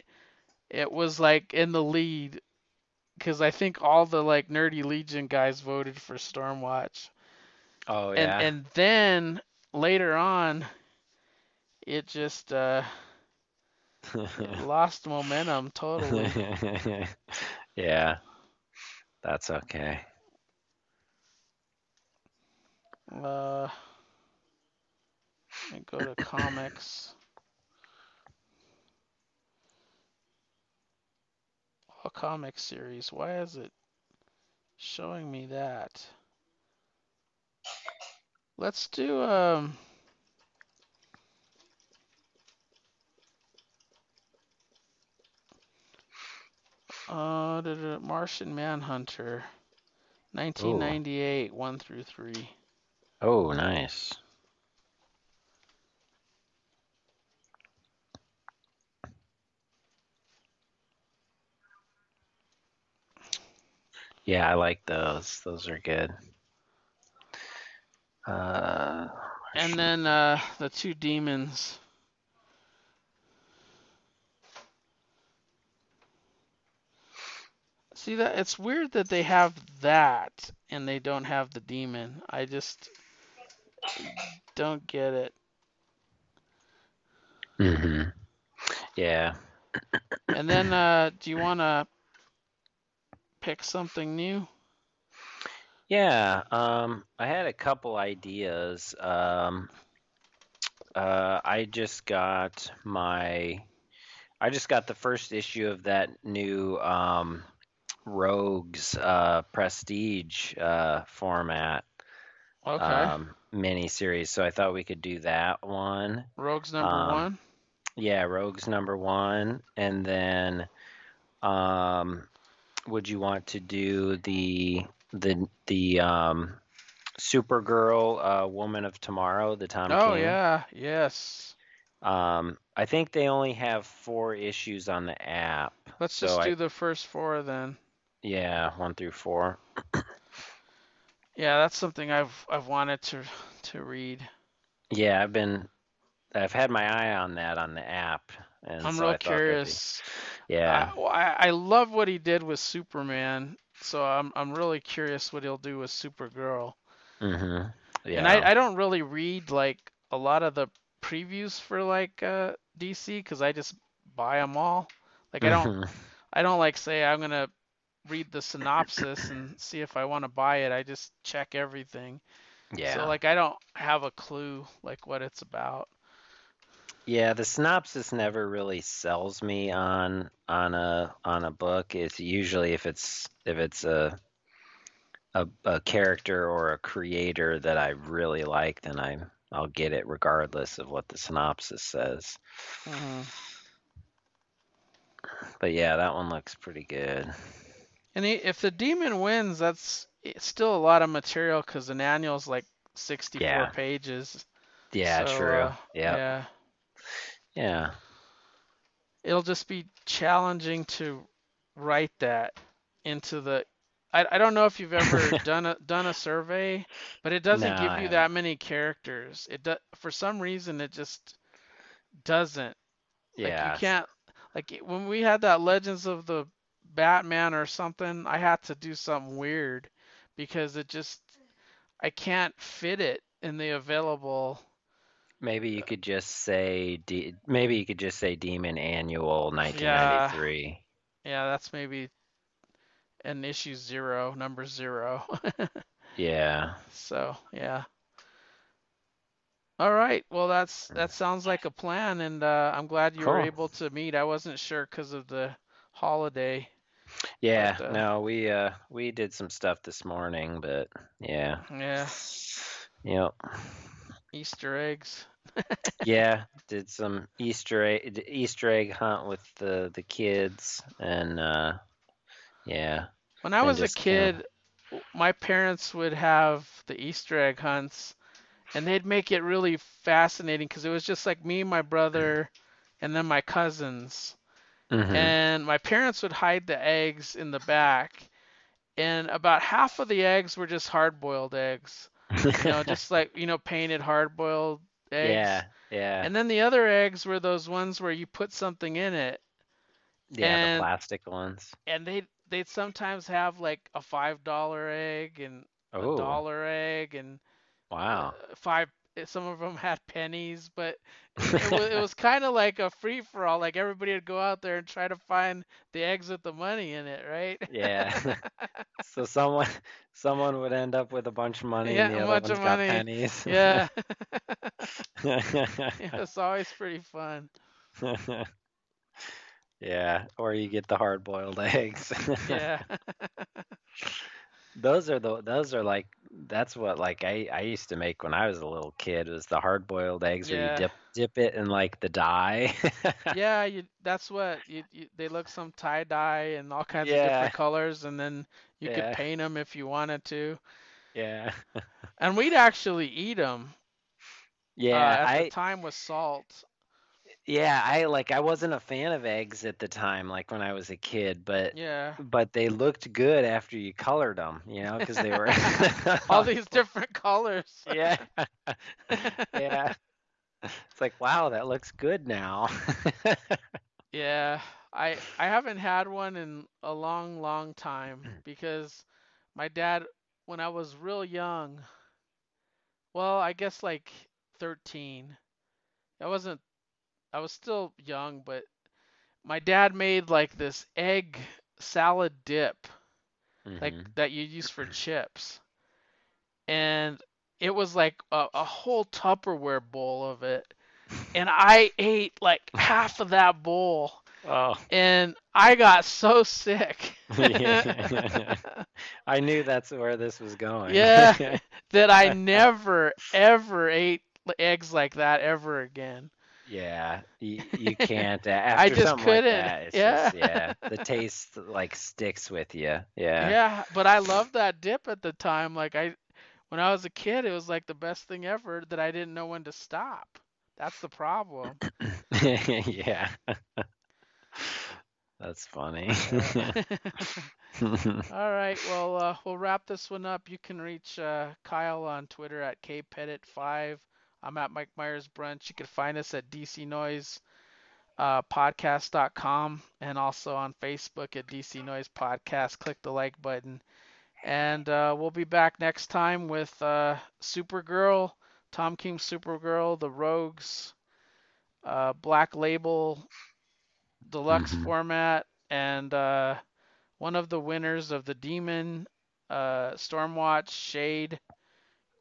It was like in the lead because I think all the like nerdy Legion guys voted for Stormwatch. Oh, yeah. and and then later on it just uh lost momentum totally yeah. That's okay. uh and go to comics. All comic series. Why is it showing me that? Let's do um uh, da, da, Martian Manhunter, 1998, Ooh. 1 through 3. Oh, nice. Yeah, I like those. Those are good. Uh, And then uh, the two demons. See that it's weird that they have that and they don't have the demon. I just don't get it. hmm Yeah. And then uh, do you want to pick something new? Yeah, um, I had a couple ideas. Um, uh, I just got my, I just got the first issue of that new um, Rogues uh, Prestige uh, format Okay. um, mini series. So I thought we could do that one. Rogues number um, one. Yeah, Rogues number one, and then, um, would you want to do the the the um, Supergirl, uh, Woman of Tomorrow, the Tom Oh King? yeah, yes. Um, I think they only have four issues on the app. Let's So just I- do the first four then. Yeah, one through four. Yeah, that's something I've I've wanted to to read. Yeah, I've been, I've had my eye on that on the app, and I'm so real be- curious. Yeah, I, I I love what he did with Superman, so I'm I'm really curious what he'll do with Supergirl. mm-hmm. Yeah. And I I don't really read like a lot of the previews for like uh DC because I just buy them all. Like I don't Mhm. I don't like say I'm gonna read the synopsis and see if I want to buy it. I just check everything. Yeah. So like I don't have a clue like what it's about. Yeah, the synopsis never really sells me on on a on a book. It's usually if it's if it's a a, a character or a creator that I really like, then I I'll get it regardless of what the synopsis says. Mhm. But yeah, that one looks pretty good. And he, if the demon wins, that's it's still a lot of material because an annual's like 64 Yeah. pages. Yeah, So, true. uh, Yep. Yeah. Yeah. It'll just be challenging to write that into the. I, I don't know if you've ever done a done a survey, but it doesn't No, give I you that many characters. It do, for some reason it just doesn't. Yeah. Like you can't like when we had that Legends of the Batman or something, I had to do something weird because it just I can't fit it in the available. Maybe you could just say de- maybe you could just say Demon Annual 1993. Yeah, that's maybe an issue zero, number zero. Yeah. So yeah. All right. Well, that's that sounds like a plan, and uh, I'm glad you were able to meet. I wasn't sure because of the holiday. Yeah, But, uh, no, we uh we did some stuff this morning, but yeah. Yeah, Yep. Easter eggs. Yeah, did some Easter egg Easter egg hunt with the the kids and uh yeah. When I was a just kinda- kid, w- my parents would have the Easter egg hunts, and they'd make it really fascinating because it was just like me, my brother, and then my cousins. Mhm. And my parents would hide the eggs in the back, and about half of the eggs were just hard-boiled eggs. You know, just like you know, painted hard-boiled eggs. Yeah, yeah. And then the other eggs were those ones where you put something in it, yeah, and- the plastic ones. and they they'd sometimes have like a five dollar egg and a dollar egg and wow. uh, five Eh, some of them had pennies but it was, it was kind of like a free for all like everybody would go out there and try to find the eggs with the money in it right Yeah. So someone someone would end up with a bunch of money Yeah, and the a other bunch one's of got money. pennies. yeah it was always pretty fun Yeah, or you get the hard-boiled eggs. yeah those are the those are like that's what like I I used to make when I was a little kid was the hard boiled eggs where you dip dip it in like the dye. Yeah, you that's what you, you they look some tie dye and all kinds of different colors and then you could paint them if you wanted to. Yeah. And we'd actually eat them. Yeah, uh, at I the time with salt. Yeah, I like I wasn't a fan of eggs at the time like when I was a kid, but Yeah. but they looked good after you colored them, you know, because they were all these different colors. Yeah. Yeah. It's like, wow, that looks good now. Yeah, I I haven't had one in a long, long time Mm. because my dad, when I was real young, well, I guess like 13. I wasn't, I was still young, but my dad made like this egg salad dip, like Mhm. that you use for chips. And it was like a, a whole Tupperware bowl of it. And I ate like half of that bowl. Oh, and I got so sick I knew that's where this was going. Yeah. that I never ever ate eggs like that ever again. Yeah, you, you can't. After just something like couldn't. that, Yeah. just, yeah, the taste like sticks with you. Yeah. Yeah, but I loved that dip at the time. Like I when I was a kid, it was like the best thing ever that I didn't know when to stop. That's the problem. yeah. That's funny. All right, well, uh, we'll wrap this one up. You can reach uh, Kyle on Twitter at kpettit5. I'm at Mike Myers Brunch. You can find us at DC Noise uh, podcast.com and also on Facebook at DC Noise Podcast. Click the like button. And uh, we'll be back next time with uh, Supergirl, Tom King's Supergirl, The Rogues, uh, Black Label, Deluxe Mhm. format, and uh, one of the winners of the Demon, uh, Stormwatch, Shade,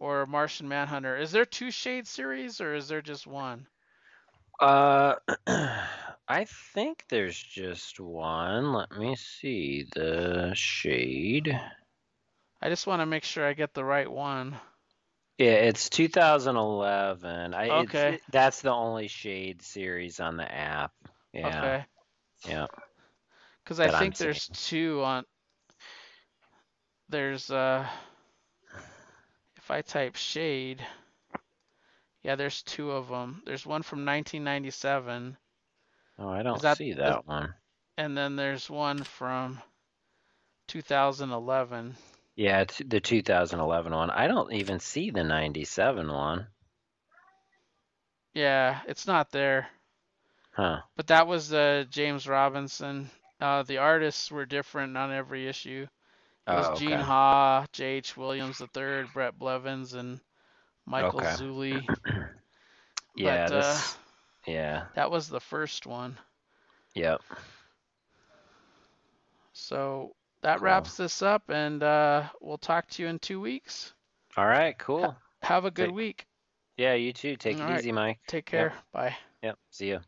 or Martian Manhunter. Is there two Shade series or is there just one? Uh, I think there's just one. Let me see the shade. I just want to make sure I get the right one. Yeah, it's 2011. I it's- Okay. it- that's the only shade series on the app. Yeah. Okay. Yeah. Because I That I'm think there's two on. There's uh. If I type shade. Yeah, there's two of them. There's one from 1997, Oh, I don't that- see is- that one. and then there's one from 2011. Yeah, the 2011 one. I don't even see the 97 one. Yeah, it's not there. Huh. But that was uh, James Robinson. Uh, the artists were different on every issue. It was Oh, Gene okay. Ha, J.H. Williams III, Bret Blevins, and Michael Okay. Zulli. Yeah, but, uh. Yeah. That was the first one. Yep. So that Cool. wraps this up, and uh, we'll talk to you in two weeks. All right. Cool. Have a good Take- week. Yeah, you too. Take All it right. easy, Mike. Take care. Bye. Yep. See you.